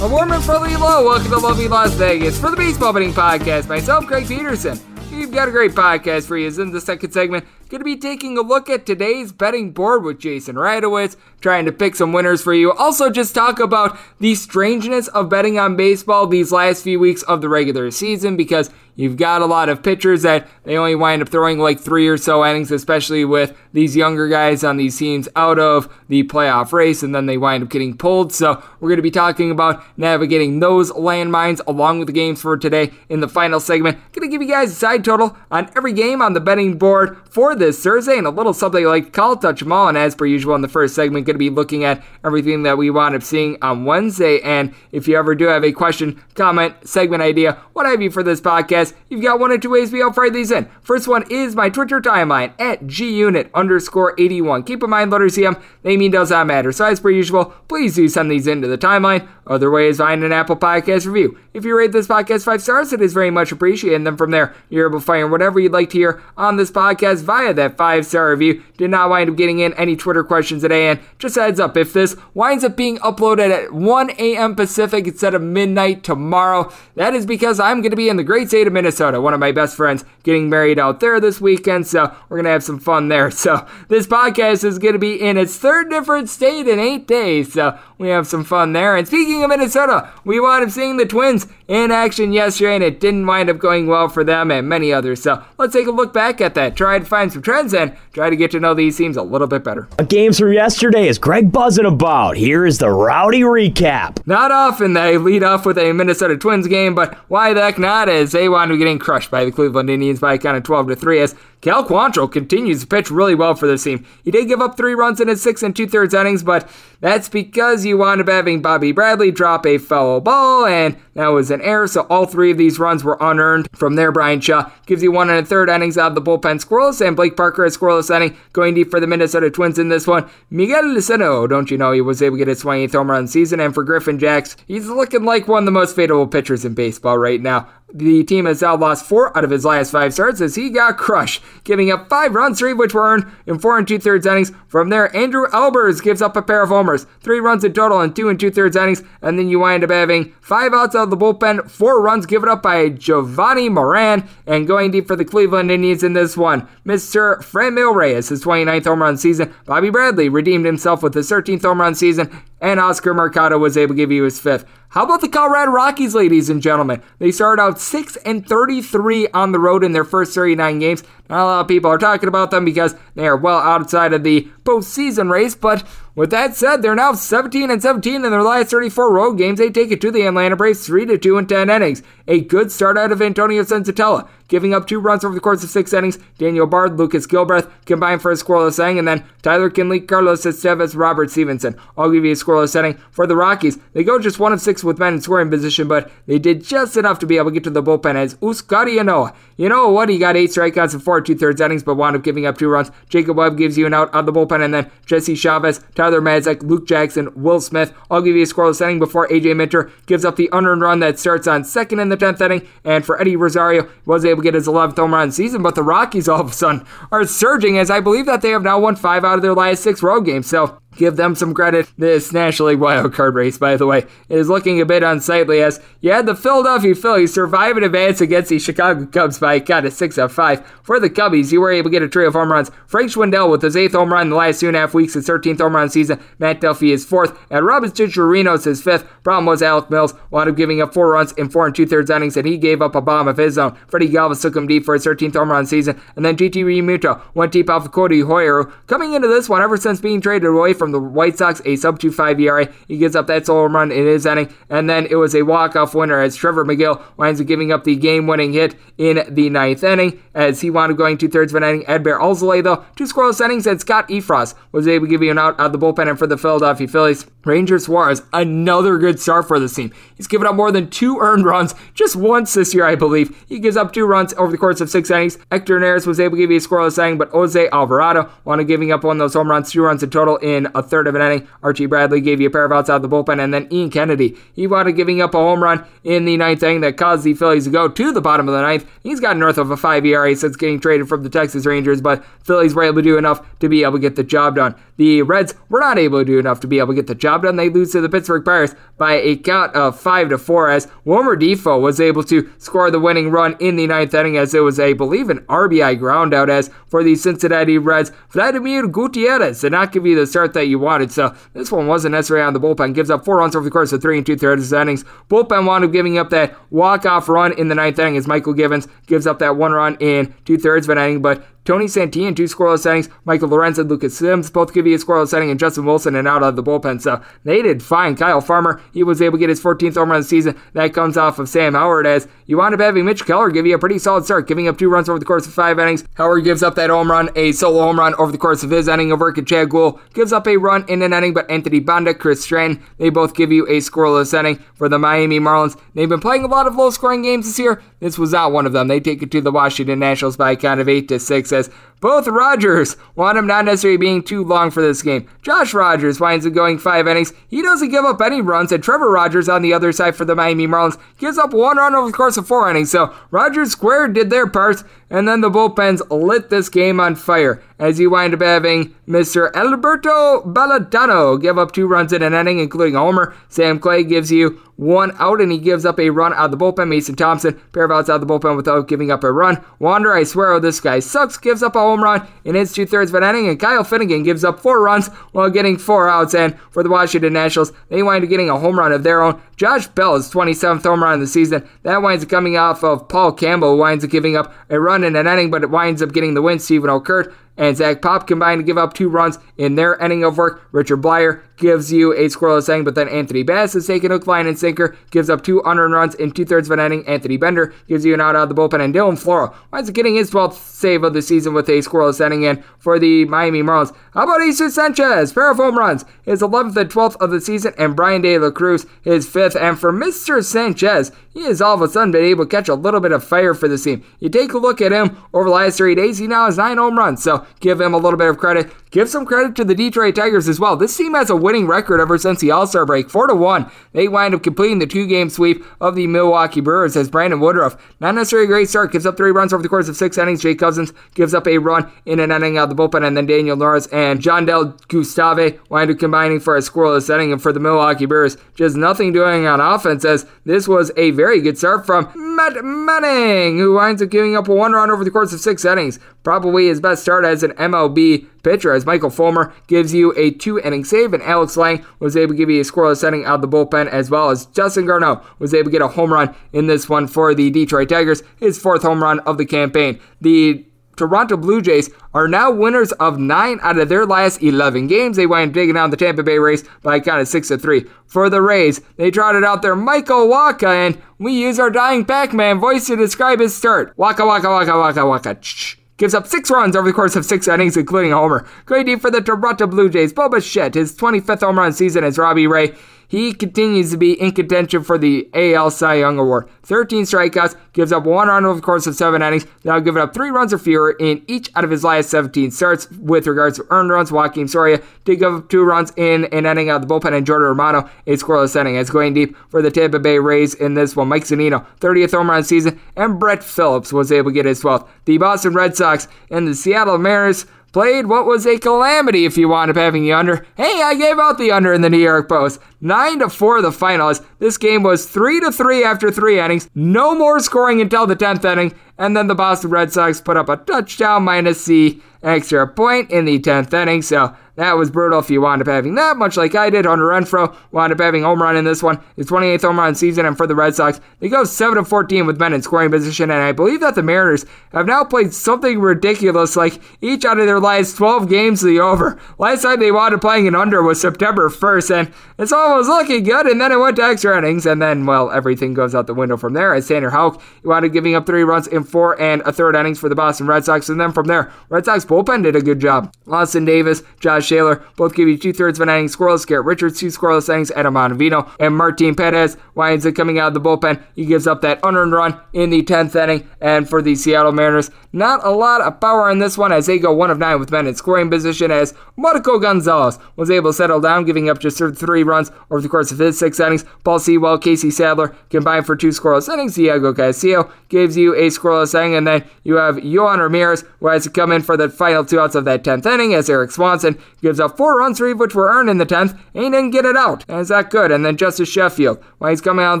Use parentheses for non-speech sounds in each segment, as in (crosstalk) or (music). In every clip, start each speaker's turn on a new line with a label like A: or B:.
A: A warm and friendly hello. Welcome to lovely Las Vegas for the Baseball Betting Podcast. Myself, Greg Peterson. We've got a great podcast for you. Is in the second segment, going to be taking a look at today's betting board with Jason Radowitz, trying to pick some winners for you. Also, just talk about the strangeness of betting on baseball these last few weeks of the regular season because You've got a lot of pitchers that they only wind up throwing like three or so innings, especially with these younger guys on these teams out of the playoff race, and then they wind up getting pulled. So we're going to be talking about navigating those landmines along with the games for today in the final segment. Going to give you guys a side total on every game on the betting board for this Thursday, and a little something like call touch them all. And as per usual in the first segment, going to be looking at everything that we wound up seeing on Wednesday. And if you ever do have a question, comment, segment idea, what have you for this podcast you've got one or two ways we help fire these in. First one is my Twitter timeline at gunit underscore 81. Keep in mind, letters CM, naming does not matter. So as per usual, please do send these into the timeline. Other way is find an Apple Podcast review. If you rate this podcast five stars, it is very much appreciated. And then from there, you're able to find whatever you'd like to hear on this podcast via that five star review. Did not wind up getting in any Twitter questions today. And just heads up, if this winds up being uploaded at 1 a.m. Pacific instead of midnight tomorrow, that is because I'm going to be in the great state of Minnesota. One of my best friends getting married out there this weekend, so we're going to have some fun there. (laughs) So this podcast is going to be in its third different state in eight days, so we have some fun there. And speaking of Minnesota, we wound up seeing the Twins in action yesterday, and it didn't wind up going well for them and many others. So let's take a look back at that, try to find some trends, and try to get to know these teams a little bit better.
B: Games from yesterday is Greg buzzing about. Here is the rowdy recap.
A: Not often they lead off with a Minnesota Twins game, but why the heck not? As they wound up getting crushed by the Cleveland Indians by a count of 12 to 3 as Cal Quantrill continues to pitch really well for this team. He did give up three runs in his six and two thirds innings, but that's because you wound up having Bobby Bradley drop a foul ball, and that was an error. So all three of these runs were unearned. From there, Bryan Shaw gives you one and a third innings out of the bullpen scoreless, and Blake Parker has scoreless inning going deep for the Minnesota Twins in this one. Miguel Lucero, don't you know, he was able to get his 20th home run season, and for Griffin Jax, he's looking like one of the most favorable pitchers in baseball right now. The team has now lost four out of his last five starts as he got crushed, giving up five runs, three of which were earned in four and two thirds innings. From there, Andrew Albers gives up a pair of homers, three runs in total in two and two thirds innings, and then you wind up having five outs out of the bullpen, four runs given up by Jovani Moran, and going deep for the Cleveland Indians in this one, Mr. Franmil Reyes, his 29th home run season. Bobby Bradley redeemed himself with his 13th home run season, and Oscar Mercado was able to give you his fifth. How about the Colorado Rockies, ladies and gentlemen? They started out 6 and 33 on the road in their first 39 games. Not a lot of people are talking about them because they are well outside of the postseason race, but with that said, they're now 17 and 17 in their last 34 road games. They take it to the Atlanta Braves 3 to 2 in 10 innings. A good start out of Antonio Senzatela, giving up two runs over the course of six innings. Daniel Bard, Lucas Gilbreth combined for a scoreless inning, and then Tyler Kinley, Carlos Estevez, Robert Stephenson. I'll give you a scoreless inning for the Rockies. They go just one of six with men in scoring position, but they did just enough to be able to get to the bullpen as Huascar Ynoa. You know what? He got eight strikeouts in four two thirds innings, but wound up giving up two runs. Jacob Webb gives you an out on the bullpen, and then Jesse Chavez, Tyler Matzek, Luke Jackson, Will Smith. I'll give you a scoreless inning before AJ Minter gives up the unearned run that starts on second in the 10th inning. And for Eddie Rosario, was able to get his 11th home run season, but the Rockies all of a sudden are surging as I believe that they have now won five out of their last six road games. So give them some credit. This National League wild card race, by the way, is looking a bit unsightly as you had the Philadelphia Phillies survive and advance against the Chicago Cubs by a count of 6 of 5. For the Cubbies, you were able to get a trio of home runs. Frank Schwindel with his eighth home run in the last two and a half weeks, his 13th home run season. Matt Duffy is fourth, and Robin Chirinos his fifth. Problem was Alec Mills wound up giving up four runs in four and two thirds innings, and he gave up a bomb of his own. Freddy Galvis took him deep for his 13th home run season, and then JT Realmuto went deep off of Codi Heuer, coming into this one ever since being traded away from the White Sox a sub 2.5 ERA. He gives up that solo run in his inning, and then it was a walk-off winner as Trevor Megill winds up giving up the game-winning hit in the ninth inning as he wound up going two thirds of an inning. Adbert Alzolay, though, two scoreless innings, and Scott Effross was able to give you an out out of the bullpen and for the Philadelphia Phillies. Ranger Suarez, another good start for the team. He's given up more than two earned runs just once this year, I believe. He gives up two runs over the course of six innings. Hector Neris was able to give you a scoreless inning, but Jose Alvarado wound up giving up one of those home runs, two runs in total in a third of an inning. Archie Bradley gave you a pair of outs out of the bullpen, and then Ian Kennedy, he up giving up a home run in the ninth inning that caused the Phillies to go to the bottom of the ninth. He's got north of a 5 ERA since getting traded from the Texas Rangers, but Phillies were able to do enough to be able to get the job done. The Reds were not able to do enough to be able to get the job done. They lose to the Pittsburgh Pirates by a count of 5 to 4 as Wilmer Difo was able to score the winning run in the ninth inning as it was, I believe, an RBI groundout as for the Cincinnati Reds. Vladimir Gutierrez did not give you the start that you wanted, so this one wasn't necessarily on the bullpen. Gives up four runs over the course of three and two thirds innings. Bullpen wound up giving up that walk-off run in the ninth inning as Mychal Givens gives up that one run in two thirds of an inning, but Tony Santillan, two scoreless innings. Michael Lorenz and Lucas Sims both give you a scoreless inning, and Justin Wilson and out of the bullpen. So they did fine. Kyle Farmer, he was able to get his 14th home run of the season. That comes off of Sam Howard as you wound up having Mitch Keller give you a pretty solid start, giving up two runs over the course of five innings. Howard gives up that home run, a solo home run over the course of his inning over Chad Gould. Gives up a run in an inning, but Anthony Banda, Chris Strain, they both give you a scoreless inning for the Miami Marlins. They've been playing a lot of low scoring games this year. This was not one of them. They take it to the Washington Nationals by a count of 8 to 6 as both Rogers want him not necessarily being too long for this game. Josh Rogers winds up going five innings. He doesn't give up any runs, and Trevor Rogers on the other side for the Miami Marlins gives up one run over the course of four innings. So Rogers squared did their part, and then the bullpens lit this game on fire as you wind up having Mr. Alberto Baldonado give up two runs in an inning, including a homer. Sam Clay gives you one out, and he gives up a run out of the bullpen. Mason Thompson, pair of outs out of the bullpen without giving up a run. Wander, I swear, oh, this guy sucks, gives up a home run in his two thirds of an inning, and Kyle Finnegan gives up four runs while getting four outs. And for the Washington Nationals, they wind up getting a home run of their own. Josh Bell is 27th home run of the season. That winds up coming off of Paul Campbell, who winds up giving up a run in an inning, but it winds up getting the win. Steven Okert and Zach Pop combined to give up two runs in their inning of work. Richard Bleier gives you a scoreless inning, but then Anthony Bass is taking hook, line, and sinker, gives up two unearned runs in two thirds of an inning. Anthony Bender gives you an out out of the bullpen, and Dylan Floro winds up getting his 12th save of the season with a scoreless inning. And for the Miami Marlins, how about Jesus Sanchez? Pair of home runs, his 11th and 12th of the season, and Bryan De La Cruz, his fifth. And for Mr. Sanchez, he has all of a sudden been able to catch a little bit of fire for the team. You take a look at him over the last three days, he now has nine home runs. So give him a little bit of credit. Give some credit to the Detroit Tigers as well. This team has a winning record ever since the All Star break, four to one. They wind up completing the two game sweep of the Milwaukee Brewers as Brandon Woodruff, not necessarily a great start, gives up three runs over the course of six innings. Jake Cousins gives up a run in an inning out of the bullpen, and then Daniel Norris and Jandel Gustave wind up combining for a scoreless inning. And for the Milwaukee Brewers, just nothing doing on offense as this was a very good start from Matt Manning, who winds up giving up a one run over the course of six innings. Probably his best start as an MLB pitcher, as Michael Fulmer gives you a two inning save, and Alex Lange was able to give you a scoreless inning out of the bullpen, as well as Dustin Garneau was able to get a home run in this one for the Detroit Tigers, his fourth home run of the campaign. The Toronto Blue Jays are now winners of nine out of their last 11 games. They wind up taking down the Tampa Bay Rays by a count of 6 to 3. For the Rays, they trotted out their Michael Wacha, and we use our dying Pac Man voice to describe his start. Waka, waka, waka, waka, waka. Gives up six runs over the course of six innings, including a homer. Great deep for the Toronto Blue Jays. Bo Bichette, his 25th home run season as Robbie Ray. He continues to be in contention for the AL Cy Young Award. 13 strikeouts, gives up one run over the course of seven innings, now giving up three runs or fewer in each out of his last 17 starts. With regards to earned runs, Joakim Soria did give up two runs in an inning out of the bullpen, and Jordan Romano a scoreless inning. As going deep for the Tampa Bay Rays in this one, Mike Zunino, 30th home run season, and Brett Phillips was able to get his 12th. The Boston Red Sox and the Seattle Mariners played what was a calamity if you wound up having the under. Hey, I gave out the under in the New York Post. 9 to 4 the finals. This game was 3 to 3 after 3 innings. No more scoring until the 10th inning, and then the Boston Red Sox put up a touchdown minus the extra point in the 10th inning. So that was brutal if you wound up having that, much like I did. Hunter Renfroe wound up having home run in this one. His 28th home run season, and for the Red Sox, they go 7 14 with men in scoring position. And I believe that the Mariners have now played something ridiculous, like each out of their last 12 games of the over. Last time they wound up playing an under was September 1st, and it's Oh, almost looking good. And then it went to extra innings, and then, well, everything goes out the window from there. As Tanner Houck wound up giving up three runs in four and a third innings for the Boston Red Sox. And then from there, Red Sox bullpen did a good job. Lawson Davis, Josh Shaler both give you two thirds of an inning scoreless. Garrett Richards, two scoreless innings. Adam Ottavino and Martin Perez winds up coming out of the bullpen. He gives up that unearned run in the 10th inning. And for the Seattle Mariners, not a lot of power in this one as they go one of nine with men in scoring position as Marco Gonzalez was able to settle down, giving up just three runs over the course of his six innings. Paul Sewald, Casey Sadler combined for two scoreless innings. Diego Castillo gives you a scoreless inning, and then you have Yohan Ramirez who has to come in for the final two outs of that 10th inning as Erik Swanson gives up four runs, three of which were earned in the 10th, and he didn't get it out. And is that good? And then Justus Sheffield, why he's coming out of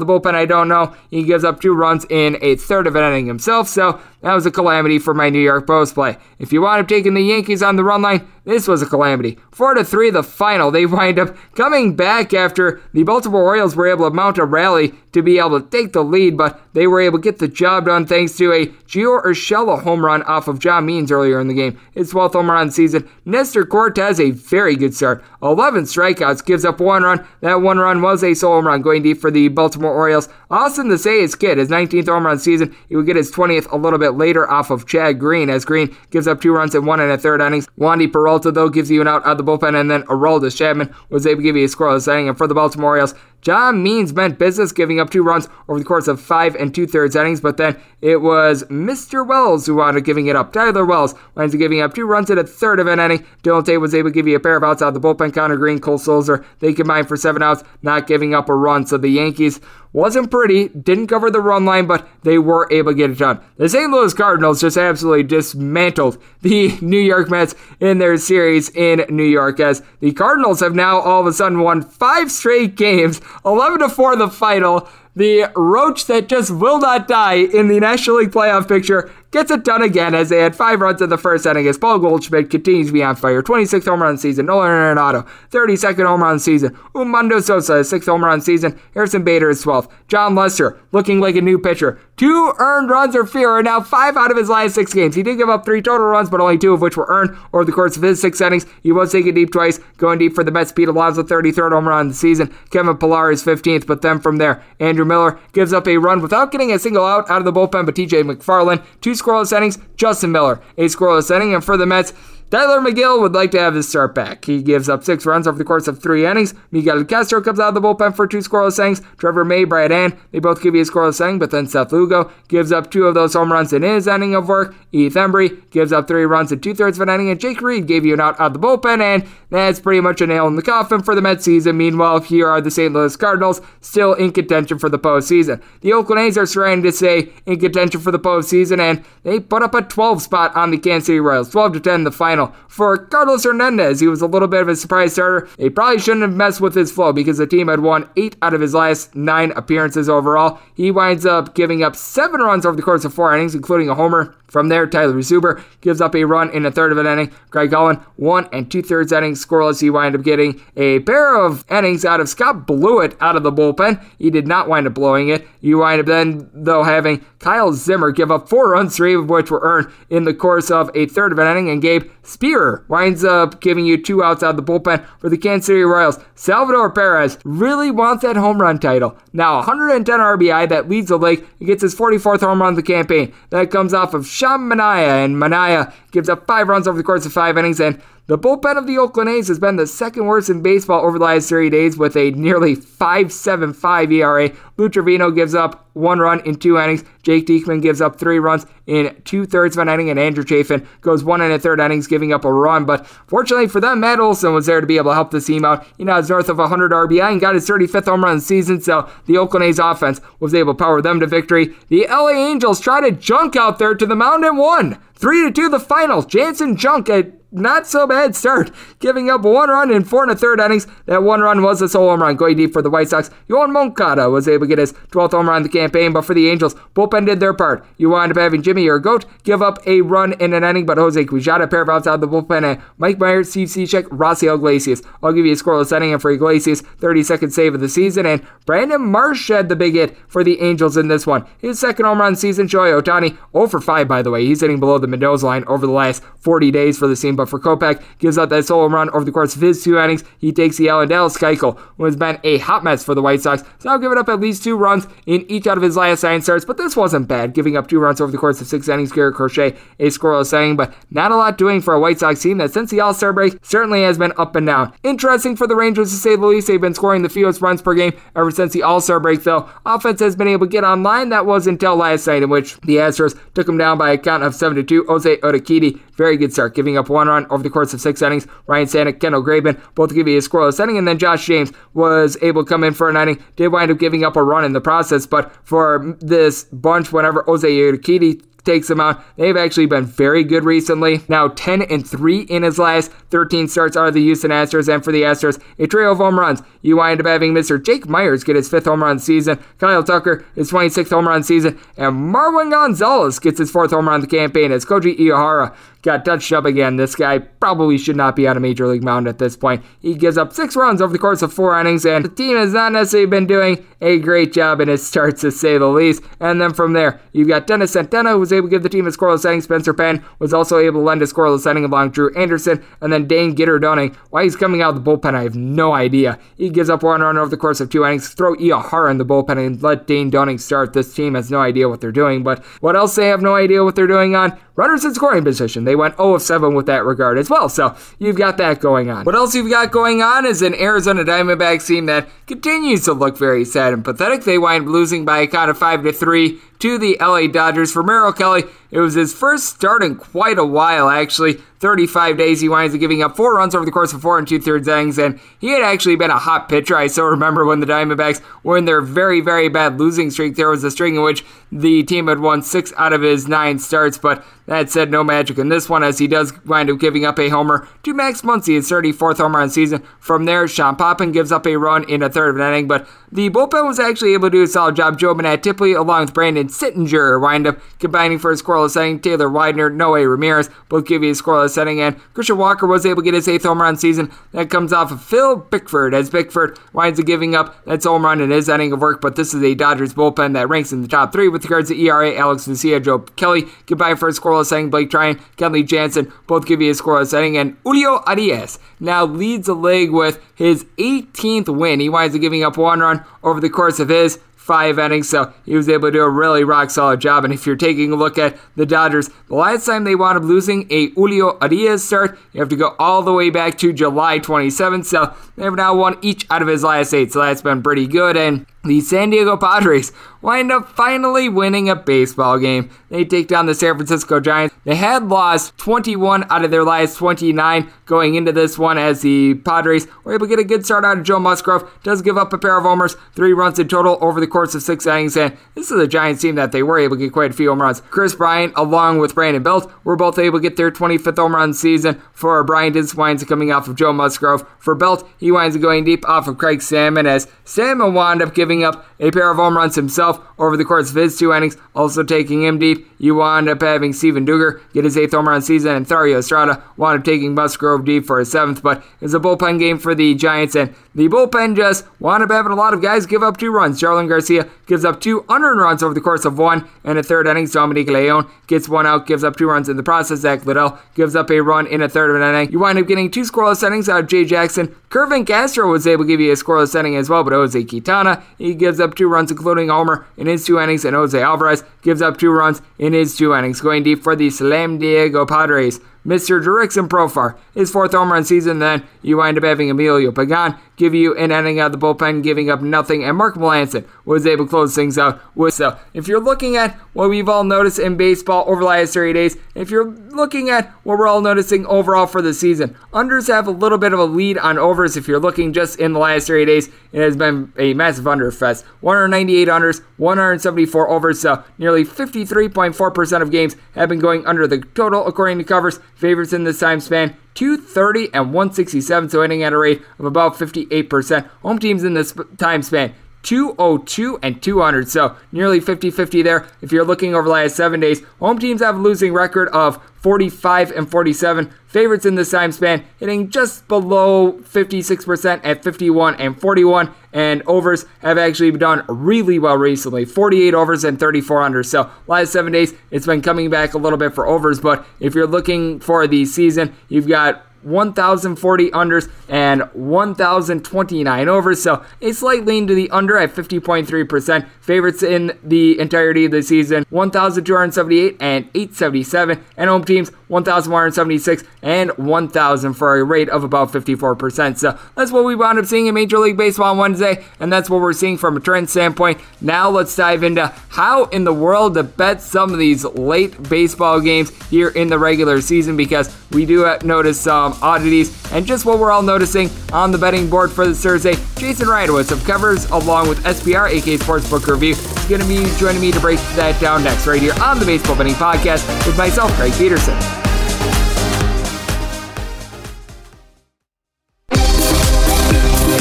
A: the bullpen, I don't know. He gives up two runs in a third of an inning himself, so that was a calamity for my New York Post play. If you wound up taking the Yankees on the run line, this was a calamity. 4 to 3 the final. They wind up coming back after the Baltimore Orioles were able to mount a rally to be able to take the lead, but they were able to get the job done thanks to a Gio Urshela home run off of John Means earlier in the game. His 12th home run season. Nestor Cortes, a very good start. 11 strikeouts, gives up one run. That one run was a solo home run going deep for the Baltimore Orioles. Austin the Say's kid, his 19th home run season. He would get his 20th a little bit later off of Chad Green, as Green gives up two runs in one and a third innings. Wandy Peralta, though, gives you an out of the bullpen, and then Aroldis Chapman was able to give you a scoreless inning. And for the Baltimore Orioles, John Means meant business, giving up two runs over the course of five and two thirds innings, but then it was Mr. Wells who wound up giving it up. Tyler Wells winds up giving up two runs in a third of an inning. Dylan Tate was able to give you a pair of outs out of the bullpen. Conner Greene, Cole Sulser, they combined for seven outs, not giving up a run. So the Yankees wasn't pretty, didn't cover the run line, but they were able to get it done. The St. Louis Cardinals just absolutely dismantled the (laughs) New York Mets in their series in New York as the Cardinals have now all of a sudden won five straight games, 11 to 4 the final. The roach that just will not die in the National League playoff picture gets it done again as they had five runs in the first inning as Paul Goldschmidt continues to be on fire. 26th home run season. Nolan Arenado, 32nd home run season. Edmundo Sosa, 6th home run season. Harrison Bader is 12th. Jon Lester, looking like a new pitcher. Two earned runs or fewer, now five out of his last six games. He did give up three total runs, but only two of which were earned over the course of his six innings. He was taking deep twice, going deep for the Mets. Pete Alonso, 33rd home run of the season. Kevin Pillar is 15th, but then from there, Andrew Miller gives up a run without getting a single out out of the bullpen, but TJ McFarland, two scoreless innings. Justin Miller, a scoreless inning, and for the Mets, Tylor Megill would like to have his start back. He gives up six runs over the course of three innings. Miguel Castro comes out of the bullpen for two scoreless innings. Trevor May, Brad Hand, they both give you a scoreless inning, but then Seth Lugo gives up two of those home runs in his inning of work. Heath Hembree gives up three runs in two thirds of an inning, and Jake Reed gave you an out out of the bullpen, and that's pretty much a nail in the coffin for the Mets season. Meanwhile, here are the St. Louis Cardinals still in contention for the postseason. The Oakland A's are trying to stay in contention for the postseason, and they put up a 12 spot on the Kansas City Royals, 12 to 10 in the final. For Carlos Hernandez, he was a little bit of a surprise starter. They probably shouldn't have messed with his flow because the team had won eight out of his last nine appearances overall. He winds up giving up seven runs over the course of four innings, including a homer. From there, Tyler Zuber gives up a run in a third of an inning. Greg Holland, one and two thirds innings scoreless. He wind up getting a pair of innings out of Scott Blewett out of the bullpen. He did not wind up blowing it. You wind up then, though, having Kyle Zimmer give up four runs, three of which were earned in the course of a third of an inning, and Gabe Speier winds up giving you two outs out of the bullpen for the Kansas City Royals. Salvador Perez really wants that home run title. Now, 110 RBI, that leads the league. He gets his 44th home run of the campaign. That comes off of Sean Manaea, and Manaea gives up five runs over the course of five innings, and the bullpen of the Oakland A's has been the second worst in baseball over the last 30 days with a nearly 5.75 ERA. Lou Trivino gives up one run in two innings. Jake Diekman gives up three runs in two thirds of an inning, and Andrew Chafin goes one and a third innings, giving up a run. But fortunately for them, Matt Olson was there to be able to help the team out. He now is north of 100 RBI and got his 35th home run of the season, so the Oakland A's offense was able to power them to victory. The LA Angels try to junk out there to the mound and won. 3 to 2 the finals. Janson Junk at not so bad start, giving up one run in four and a third innings. That one run was a solo home run going deep for the White Sox. Yoan Moncada was able to get his 12th home run of the campaign, but for the Angels, bullpen did their part. You wind up having Jimmy Goat give up a run in an inning, but Jose Quijada, pair of outs out of the bullpen, and Mike Myers, Steve Cishek, Raisel Iglesias. I'll give you a scoreless inning, and for Iglesias, 32nd save of the season, and Brandon Marsh had the big hit for the Angels in this one. His second home run season, Shohei Ohtani, 0 for 5, by the way. He's hitting below the Mendoza line over the last 40 days for the team, but for Kopech, gives up that solo run over the course of his two innings. He takes the L and who has been a hot mess for the White Sox. So now giving up at least two runs in each out of his last nine starts, but this wasn't bad, giving up two runs over the course of six innings. Garrett Crochet, a scoreless inning, but not a lot doing for a White Sox team that since the All Star break certainly has been up and down. Interesting for the Rangers to say the least. They've been scoring the fewest runs per game ever since the All Star break, though. Offense has been able to get online. That was until last night, in which the Astros took them down by a count of 7 to 2. Jose Urquidy, very good start, giving up one run over the course of six innings. Ryan Stanek, Kendall Graveman, both give you a scoreless inning, and then Josh James was able to come in for an inning. Did wind up giving up a run in the process, but for this bunch, whenever Jose Urquidy takes him out. They've actually been very good recently. Now 10 and 3 in his last 13 starts are the Houston Astros, and for the Astros, a trio of home runs. You wind up having Mr. Jake Myers get his fifth home run season, Kyle Tucker his 26th home run season, and Marwin Gonzalez gets his fourth home run of the campaign as Kohei Arihara got touched up again. This guy probably should not be on a major league mound at this point. He gives up six runs over the course of four innings, and the team has not necessarily been doing a great job in his starts, to say the least. And then from there, you've got Dennis Santana, who was able to give the team a scoreless inning. Spencer Penn was also able to lend a scoreless inning along Drew Anderson, and then Dane Gitterdoni. Why he's coming out of the bullpen, I have no idea. He gives up one run over the course of two innings. Throw Arihara in the bullpen and let Dane Dunning start. This team has no idea what they're doing, but what else they have no idea what they're doing on? Runners in scoring position. They went 0 of 7 with that regard as well. So you've got that going on. What else you've got going on is an Arizona Diamondbacks team that continues to look very sad and pathetic. They wind up losing by a count of 5 to 3 to the LA Dodgers. For Merrill Kelly, it was his first start in quite a while, actually. 35 days, he winds up giving up four runs over the course of four and two thirds innings, and he had actually been a hot pitcher. I still remember when the Diamondbacks were in their very, very bad losing streak. There was a string in which the team had won six out of his nine starts, but that said, no magic in this one as he does wind up giving up a homer to Max Muncy, his 34th homer on the season. From there, Sean Poppen gives up a run in a third of an inning, but the bullpen was actually able to do a solid job. Joe Mantiply, along with Brandyn Sittinger, wind up combining for a scoreless inning. Taylor Widener, Noe Ramirez both give you a scoreless inning, and Christian Walker was able to get his eighth home run season. That comes off of Phil Bickford, as Bickford winds up giving up that home run in his inning of work. But this is a Dodgers bullpen that ranks in the top three with regards to ERA. Alex Vesia, Joe Kelly goodbye for a scoreless inning. Blake Treinen, Kenley Jansen both give you a scoreless inning, and Julio Urias now leads the league with his 18th win. He winds up giving up one run over the course of his five innings, so he was able to do a really rock solid job. And if you're taking a look at the Dodgers, the last time they wound up losing a Julio Urias start, you have to go all the way back to July 27th. So they have now won each out of his last eight. So that's been pretty good. And the San Diego Padres wind up finally winning a baseball game. They take down the San Francisco Giants. They had lost 21 out of their last 29 going into this one as the Padres were able to get a good start out of Joe Musgrove. Does give up a pair of homers, three runs in total over the course of six innings. And this is a Giants team that they were able to get quite a few home runs. Kris Bryant, along with Brandon Belt, were both able to get their 25th home run season. For Bryant, his winds up coming off of Joe Musgrove. For Belt, he winds up going deep off of Craig Stammen as Stammen wound up giving up a pair of home runs himself over the course of his two innings, also taking him deep. You wound up having Steven Duggar get his eighth home run season, and Thairo Estrada wound up taking Musgrove deep for his seventh. But it's a bullpen game for the Giants, and the bullpen just wound up having a lot of guys give up two runs. Jarlin Garcia gives up two unearned runs over the course of one and a third inning. Dominic Leone gets one out, gives up two runs in the process. Zack Littell gives up a run in a third of an inning. You wind up getting two scoreless innings out of Jay Jackson. Kervin Castro was able to give you a scoreless inning as well, but Jose Quintana, he gives up two runs, including Homer in his two innings, and Jose Alvarez gives up two runs in his two innings. Going deep for the Slam Diego Padres. Mr. Jurickson Profar, his fourth home run season, then you wind up having Emilio Pagan give you an ending out of the bullpen, giving up nothing, and Mark Melancon was able to close things out with so. If you're looking at what we've all noticed in baseball over the last 30 days, if you're looking at what we're all noticing overall for the season, unders have a little bit of a lead on overs. If you're looking just in the last 30 days, it has been a massive under fest. 198 unders, 174 overs, so nearly 53.4% of games have been going under the total according to covers. Favorites in this time span 230 and 167, so hitting at a rate of about 58%. Home teams in this time span 202 and 200. So nearly 50 50 there. If you're looking over the last seven days, home teams have a losing record of 45 and 47. Favorites in this time span hitting just below 56% at 51 and 41. And overs have actually done really well recently 48 overs and 34 under. So, last seven days, it's been coming back a little bit for overs. But if you're looking for the season, you've got 1,040 unders and 1,029 overs. So a slight lean to the under at 50.3%. Favorites in the entirety of the season 1,278 and 877. And home teams 1,176 and 1,000 for a rate of about 54%. So that's what we wound up seeing in Major League Baseball on Wednesday. And that's what we're seeing from a trend standpoint. Now let's dive into how in the world to bet some of these late baseball games here in the regular season because we do notice some Um, oddities and just what we're all noticing on the betting board for this Thursday. Jason Radowitz of Covers along with SBR, AK Sportsbook Review, is going to be joining me to break that down next right here on the Baseball Betting Podcast with myself, Greg Peterson.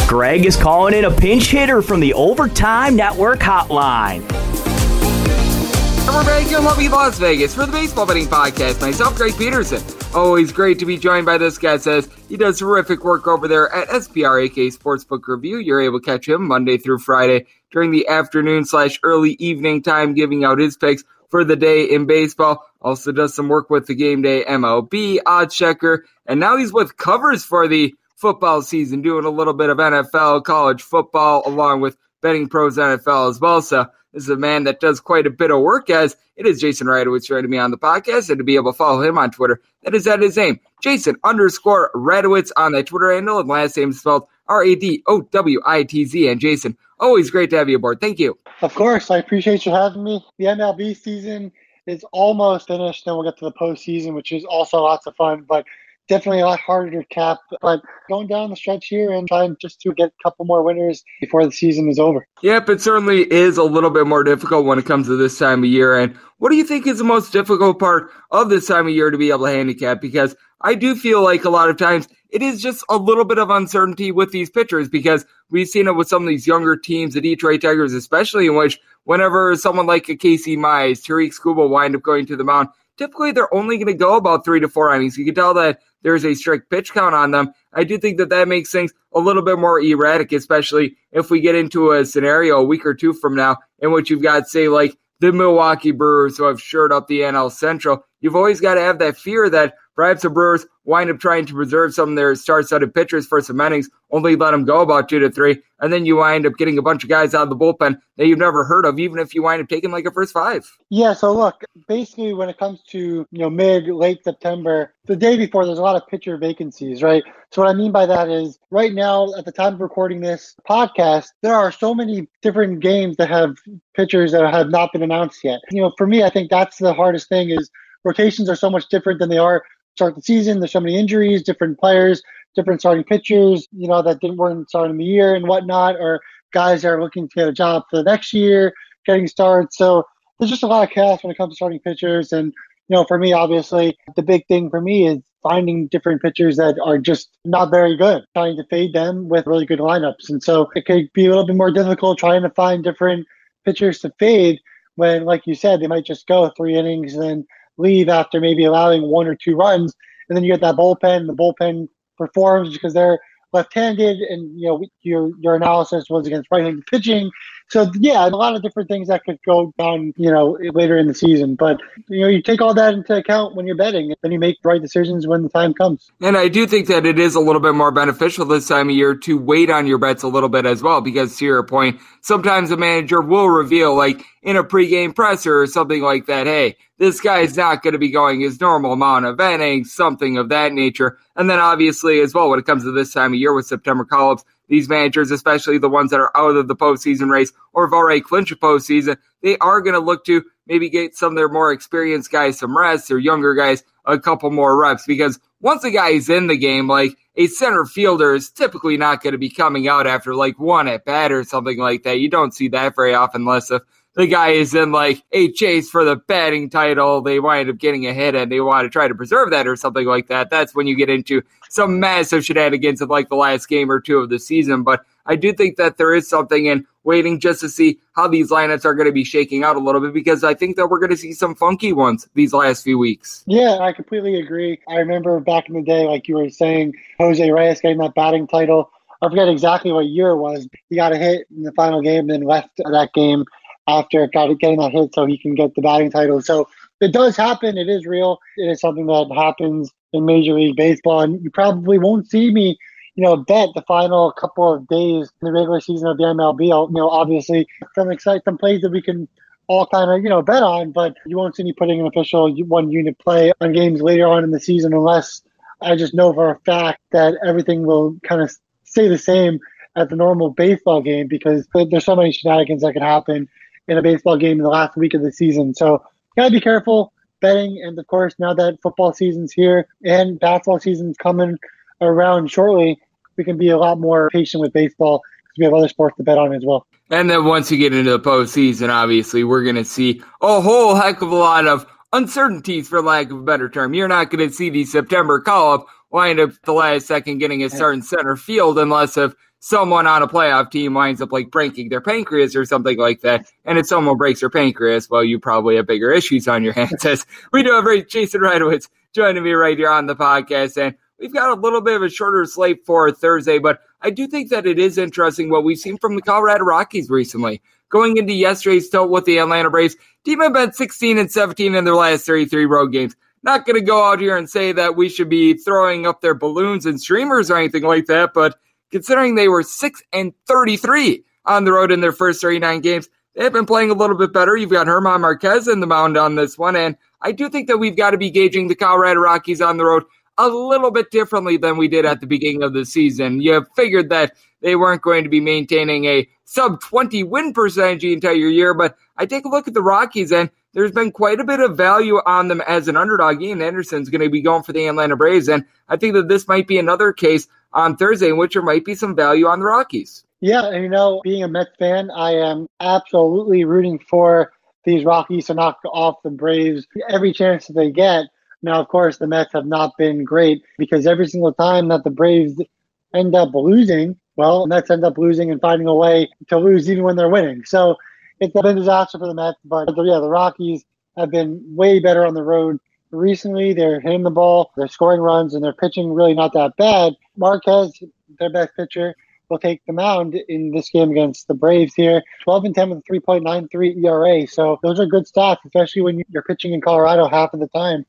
B: Greg is calling in a pinch hitter from the Overtime Network hotline.
A: We're back in lovely Las Vegas for the Baseball Betting Podcast. Myself, Greg Peterson. Always great to be joined by this guy. Says he does terrific work over there at SBR AK Sportsbook Review. You're able to catch him Monday through Friday during the afternoon slash early evening time, giving out his picks for the day in baseball. Also does some work with the game day MLB odd checker, and now he's with covers for the football season, doing a little bit of NFL, college football, along with betting pros NFL as well. So is a man that does quite a bit of work as it is Jason Radowitz joining me on the podcast and to be able to follow him on Twitter. That is at his name, Jason underscore Radowitz on that Twitter handle and last name spelled R A D O W I T Z. And Jason, always great to have you aboard. Thank you.
C: Of course. I appreciate you having me. The MLB season is almost finished. Then we'll get to the postseason, which is also lots of fun. But definitely a lot harder to cap. But going down the stretch here and trying just to get a couple more winners before the season is over.
A: Yep, it certainly is a little bit more difficult when it comes to this time of year. And what do you think is the most difficult part of this time of year to be able to handicap? Because I do feel like a lot of times it is just a little bit of uncertainty with these pitchers because we've seen it with some of these younger teams, the Detroit Tigers, especially in which whenever someone like a Casey Mize, Tarik Skubal wind up going to the mound, typically they're only going to go about three to four innings. You can tell that there's a strict pitch count on them. I do think that that makes things a little bit more erratic, especially if we get into a scenario a week or two from now in which you've got, say, like the Milwaukee Brewers who have shored up the NL Central. You've always got to have that fear that perhaps the Brewers wind up trying to preserve some of their star-studded pitchers for some innings, only let them go about two to three, and then you wind up getting a bunch of guys out of the bullpen that you've never heard of, even if you wind up taking like a first five.
C: Yeah. So look, basically, when it comes to you know mid late September, the day before, there's a lot of pitcher vacancies, right? So what I mean by that is, right now, at the time of recording this podcast, there are so many different games that have pitchers that have not been announced yet. You know, for me, I think that's the hardest thing is rotations are so much different than they are start the season. There's so many injuries, different players, different starting pitchers, you know, that didn't weren't starting the year and whatnot, or guys that are looking to get a job for the next year, getting started. So there's just a lot of chaos when it comes to starting pitchers. And, you know, for me, obviously, the big thing for me is finding different pitchers that are just not very good, trying to fade them with really good lineups. And so it could be a little bit more difficult trying to find different pitchers to fade when, like you said, they might just go three innings and then leave after maybe allowing one or two runs, and then you get that bullpen. The bullpen performs because they're left-handed, and you know your your analysis was against right-handed pitching. So yeah, a lot of different things that could go down, you know, later in the season. But you know, you take all that into account when you're betting, and you make the right decisions when the time comes.
A: And I do think that it is a little bit more beneficial this time of year to wait on your bets a little bit as well, because to your point, sometimes a manager will reveal, like in a pregame presser or something like that, hey, this guy's not going to be going his normal amount of innings, something of that nature. And then obviously as well, when it comes to this time of year with September call-ups, these managers, especially the ones that are out of the postseason race or have already clinched a postseason, they are going to look to maybe get some of their more experienced guys some rest, or younger guys a couple more reps. Because once a guy is in the game, like a center fielder is typically not going to be coming out after like one at bat or something like that. You don't see that very often unless if the guy is in like a chase for the batting title. They wind up getting a hit and they want to try to preserve that or something like that. That's when you get into some massive shenanigans of like the last game or two of the season. But I do think that there is something in waiting just to see how these lineups are going to be shaking out a little bit because I think that we're going to see some funky ones these last few weeks.
C: Yeah, I completely agree. I remember back in the day, like you were saying, Jose Reyes getting that batting title. I forget exactly what year it was. He got a hit in the final game, then left that game after getting that hit so he can get the batting title. So it does happen. It is real. It is something that happens in Major League Baseball. And you probably won't see me, you know, bet the final couple of days in the regular season of the MLB. You know, obviously some exciting some plays that we can all kind of, you know, bet on, but you won't see me putting an official one unit play on games later on in the season unless I just know for a fact that everything will kind of stay the same at the normal baseball game because there's so many shenanigans that can happen in a baseball game in the last week of the season. So gotta be careful betting. And of course, now that football season's here and basketball season's coming around shortly, we can be a lot more patient with baseball because we have other sports to bet on as well.
A: And then once you get into the postseason, obviously, we're going to see a whole heck of a lot of uncertainties, for lack of a better term. You're not going to see the September call up wind up the last second getting a start in center field unless if someone on a playoff team winds up like breaking their pancreas or something like that. And if someone breaks their pancreas, well, you probably have bigger issues on your hands. As we do have Jason Radowitz joining me right here on the podcast. And we've got a little bit of a shorter slate for Thursday, but I do think that it is interesting what we've seen from the Colorado Rockies recently. Going into yesterday's tilt with the Atlanta Braves, team have been 16 and 17 in their last 33 road games. Not going to go out here and say that we should be throwing up their balloons and streamers or anything like that, but considering they were 6 and 33 on the road in their first 39 games. They've been playing a little bit better. You've got German Marquez in the mound on this one, and I do think that we've got to be gauging the Colorado Rockies on the road a little bit differently than we did at the beginning of the season. You figured that they weren't going to be maintaining a sub 20 win percentage the entire year, but I take a look at the Rockies and there's been quite a bit of value on them as an underdog. Ian Anderson's going to be going for the Atlanta Braves, and I think that this might be another case on Thursday in which there might be some value on the Rockies.
C: Yeah, and you know, being a Mets fan, I am absolutely rooting for these Rockies to knock off the Braves every chance that they get. Now, of course, the Mets have not been great because every single time that the Braves end up losing, well, the Mets end up losing and finding a way to lose even when they're winning. So it's been a disaster for the Mets. But yeah, the Rockies have been way better on the road recently. They're hitting the ball, they're scoring runs, and they're pitching really not that bad. Marquez, their best pitcher, will take the mound in this game against the Braves here. 12 and 10 with a 3.93 ERA. So those are good stats, especially when you're pitching in Colorado half of the time.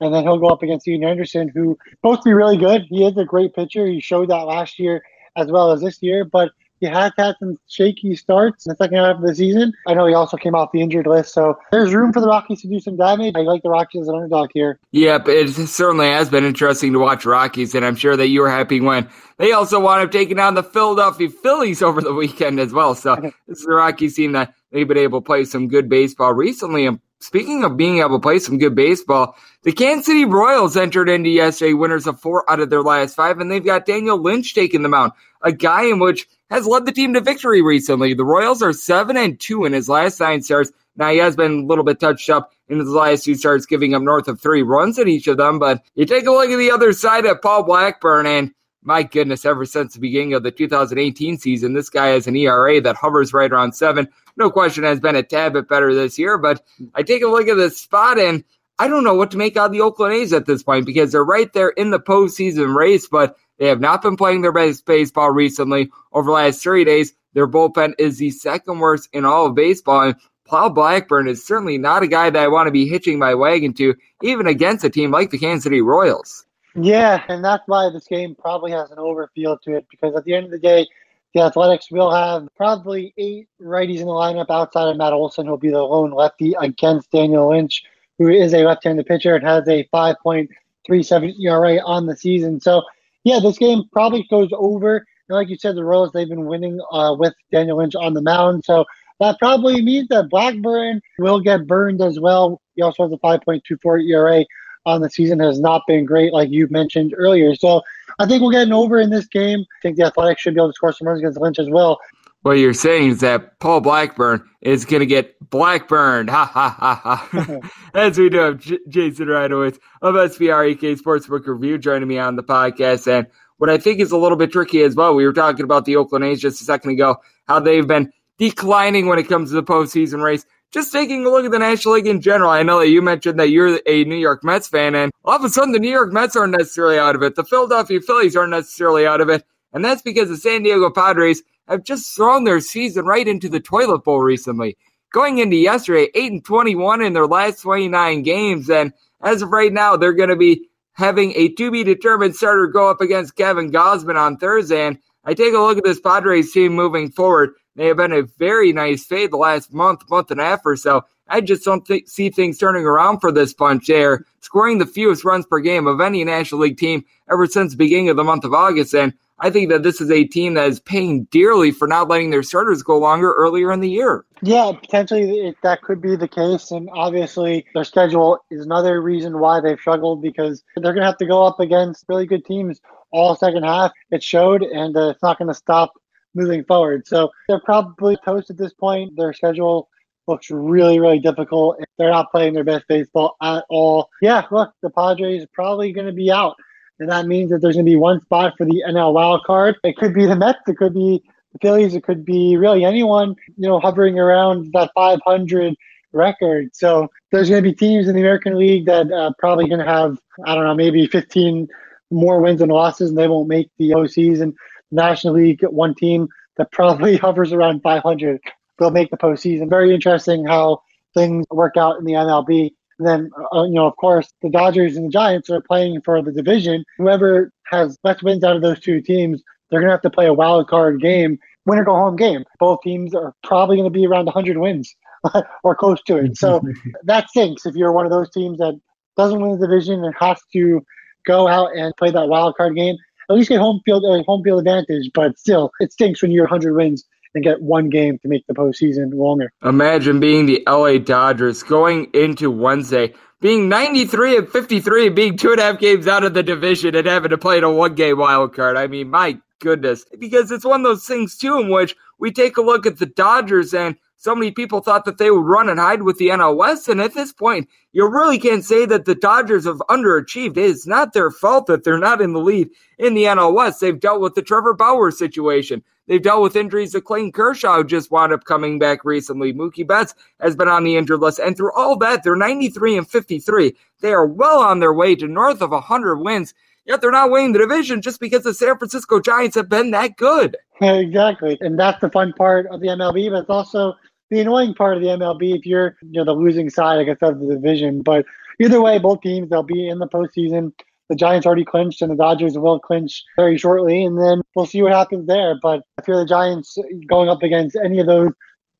C: and then he'll go up against Ian Anderson, who supposed to be really good. He is a great pitcher. He showed that last year as well as this year, but he has had some shaky starts in the second half of the season. I know he also came off the injured list, so there's room for the Rockies to do some damage. I like the Rockies as an underdog here.
A: Yep, it certainly has been interesting to watch Rockies, and I'm sure that you were happy when they also wound up taking on the Philadelphia Phillies over the weekend as well. So (laughs) this is the Rockies team that they've been able to play some good baseball recently. And speaking of being able to play some good baseball, the Kansas City Royals entered into yesterday winners of four out of their last five, and they've got Daniel Lynch taking them out, a guy in which has led the team to victory recently. The Royals are seven and two in his last nine starts. Now he has been a little bit touched up in his last two starts, giving up north of three runs in each of them. But you take a look at the other side at Paul Blackburn, and my goodness, ever since the beginning of the 2018 season, this guy has an ERA that hovers right around seven. No question has been a tad bit better this year, but I take a look at this spot and I don't know what to make out of the Oakland A's at this point because they're right there in the postseason race, but they have not been playing their best baseball recently. Over the last 30 days, their bullpen is the second worst in all of baseball. And Paul Blackburn is certainly not a guy that I want to be hitching my wagon to, even against a team like the Kansas City Royals.
C: Yeah, and that's why this game probably has an over feel to it because at the end of the day, the Athletics will have probably eight righties in the lineup outside of Matt Olson, who'll be the lone lefty against Daniel Lynch, who is a left-handed pitcher and has a 5.37 ERA on the season. So yeah, this game probably goes over. And like you said, the Royals they've been winning uh, with Daniel Lynch on the mound, so that probably means that Blackburn will get burned as well. He also has a 5.24 ERA on the season. Has not been great, like you mentioned earlier. So I think we'll get an over in this game. I think the Athletics should be able to score some runs against Lynch as well
A: what you're saying is that Paul Blackburn is going to get blackburned. Ha ha ha ha. (laughs) (laughs) As we do have J- Jason Radowitz of SBR EK Sportsbook Review joining me on the podcast. And what I think is a little bit tricky as well, we were talking about the Oakland A's just a second ago, how they've been declining when it comes to the postseason race. Just taking a look at the National League in general, I know that you mentioned that you're a New York Mets fan, and all of a sudden the New York Mets aren't necessarily out of it. The Philadelphia Phillies aren't necessarily out of it. And that's because the San Diego Padres have just thrown their season right into the toilet bowl recently. Going into yesterday, 8 and 21 in their last 29 games. And as of right now, they're going to be having a to be determined starter go up against Kevin Gausman on Thursday. And I take a look at this Padres team moving forward. They have been a very nice fade the last month, month and a half or so. I just don't th- see things turning around for this bunch. They're scoring the fewest runs per game of any National League team ever since the beginning of the month of August. And I think that this is a team that is paying dearly for not letting their starters go longer earlier in the year.
C: Yeah, potentially that could be the case. And obviously, their schedule is another reason why they've struggled because they're going to have to go up against really good teams all second half. It showed, and uh, it's not going to stop moving forward. So they're probably toast at this point. Their schedule looks really, really difficult. They're not playing their best baseball at all. Yeah, look, the Padres probably going to be out. And that means that there's going to be one spot for the NL wild card. It could be the Mets, it could be the Phillies, it could be really anyone, you know, hovering around that 500 record. So there's going to be teams in the American League that uh, probably going to have, I don't know, maybe 15 more wins and losses, and they won't make the postseason. National League, one team that probably (laughs) hovers around 500, they'll make the postseason. Very interesting how things work out in the MLB then, uh, you know, of course, the Dodgers and the Giants are playing for the division. Whoever has less wins out of those two teams, they're going to have to play a wild card game, win or go home game. Both teams are probably going to be around 100 wins (laughs) or close to it. So (laughs) that stinks if you're one of those teams that doesn't win the division and has to go out and play that wild card game. At least get home field uh, home field advantage, but still, it stinks when you're 100 wins and get one game to make the postseason longer.
A: Imagine being the LA Dodgers going into Wednesday, being 93 and 53, being two and a half games out of the division and having to play in a one game wild card. I mean, my goodness. Because it's one of those things, too, in which we take a look at the Dodgers and so many people thought that they would run and hide with the NL West. And at this point, you really can't say that the Dodgers have underachieved. It's not their fault that they're not in the lead in the NL West. They've dealt with the Trevor Bauer situation. They've dealt with injuries to Clayton Kershaw, who just wound up coming back recently. Mookie Betts has been on the injured list. And through all that, they're 93 and 53. They are well on their way to north of 100 wins. Yet they're not winning the division just because the San Francisco Giants have been that good.
C: Exactly. And that's the fun part of the MLB, but it's also the annoying part of the MLB if you're you know the losing side, I guess, of the division. But either way, both teams they'll be in the postseason. The Giants already clinched, and the Dodgers will clinch very shortly, and then we'll see what happens there. But if you're the Giants going up against any of those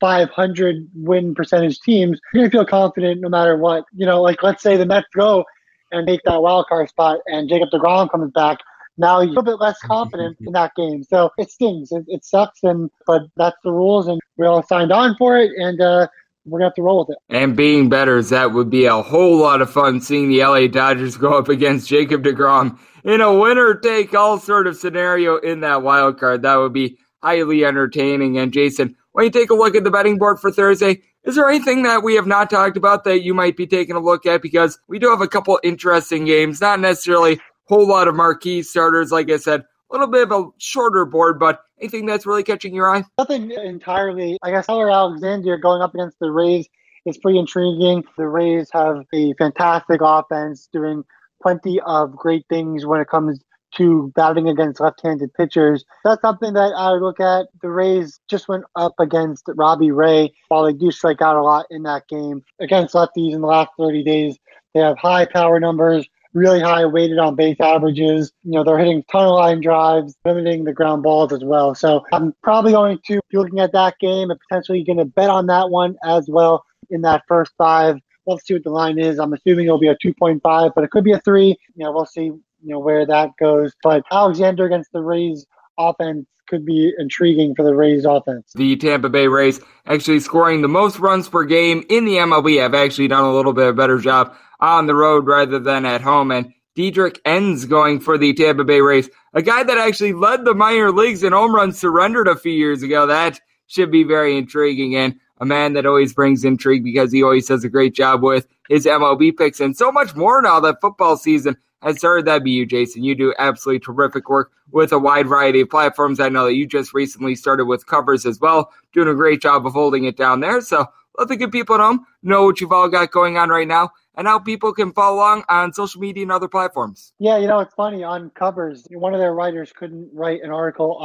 C: 500 win percentage teams, you're gonna feel confident no matter what. You know, like let's say the Mets go and take that wild card spot, and Jacob Degrom comes back now you're a little bit less confident in that game. So it stings. It, it sucks, and but that's the rules, and we all signed on for it, and uh, we're gonna have to roll with it.
A: And being betters, that would be a whole lot of fun seeing the LA Dodgers go up against Jacob Degrom in a winner take all sort of scenario in that wild card. That would be highly entertaining. And Jason, when you take a look at the betting board for Thursday, is there anything that we have not talked about that you might be taking a look at? Because we do have a couple interesting games, not necessarily a whole lot of marquee starters. Like I said, little bit of a shorter board, but anything that's really catching your eye?
C: Nothing entirely. I guess Tyler Alexander going up against the Rays is pretty intriguing. The Rays have a fantastic offense doing plenty of great things when it comes to batting against left-handed pitchers. That's something that I would look at. The Rays just went up against Robbie Ray. While they do strike out a lot in that game against lefties in the last 30 days, they have high power numbers really high weighted on base averages. You know, they're hitting tunnel line drives, limiting the ground balls as well. So I'm probably going to be looking at that game and potentially going to bet on that one as well in that first five. We'll see what the line is. I'm assuming it'll be a 2.5, but it could be a three. You know, we'll see, you know, where that goes. But Alexander against the Rays offense could be intriguing for the Rays offense.
A: The Tampa Bay Rays actually scoring the most runs per game in the MLB have actually done a little bit of better job on the road rather than at home. And Dietrich Enns going for the Tampa Bay Rays, a guy that actually led the minor leagues in home runs surrendered a few years ago. That should be very intriguing and a man that always brings intrigue because he always does a great job with his MLB picks and so much more now that football season has started. That'd be you, Jason. You do absolutely terrific work with a wide variety of platforms. I know that you just recently started with covers as well, doing a great job of holding it down there. So let the good people at home know what you've all got going on right now and how people can follow along on social media and other platforms.
C: Yeah, you know, it's funny on covers. One of their writers couldn't write an article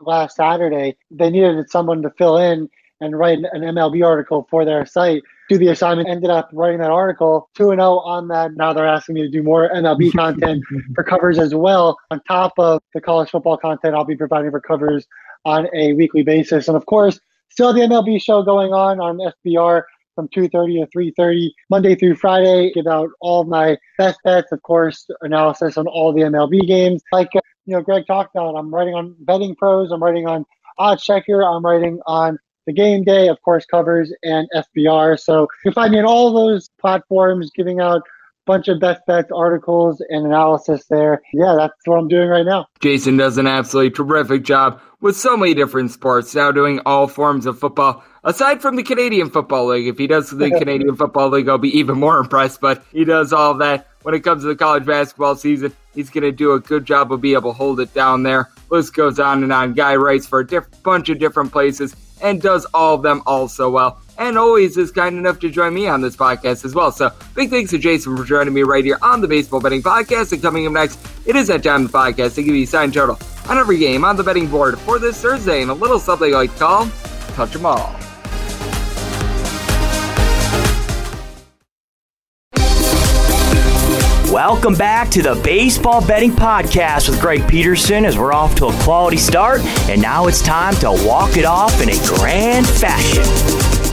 C: uh, last Saturday. They needed someone to fill in and write an MLB article for their site. Do the assignment, ended up writing that article 2 0 on that. Now they're asking me to do more MLB (laughs) content for covers as well. On top of the college football content, I'll be providing for covers on a weekly basis. And of course, still the MLB show going on on SBR from 2.30 to 3.30 monday through friday give out all my best bets of course analysis on all the mlb games like uh, you know greg talked about i'm writing on betting pros i'm writing on Oddschecker i'm writing on the game day of course covers and SBR so you find me on all those platforms giving out bunch of best bets articles and analysis there. Yeah, that's what I'm doing right now.
A: Jason does an absolutely terrific job with so many different sports, now doing all forms of football. Aside from the Canadian Football League, if he does the Canadian Football League, I'll be even more (laughs) impressed. But he does all that when it comes to the college basketball season. He's going to do a good job of being able to hold it down there. List goes on and on. Guy writes for a diff- bunch of different places and does all of them all so well and always is kind enough to join me on this podcast as well. So big thanks to Jason for joining me right here on the Baseball Betting Podcast. And coming up next, it is that time of the podcast to give you a sign total on every game on the betting board for this Thursday and a little something I like call Touch 'em All.
B: Welcome back to the Baseball Betting Podcast with Greg Peterson as we're off to a quality start, and now it's time to walk it off in a grand fashion.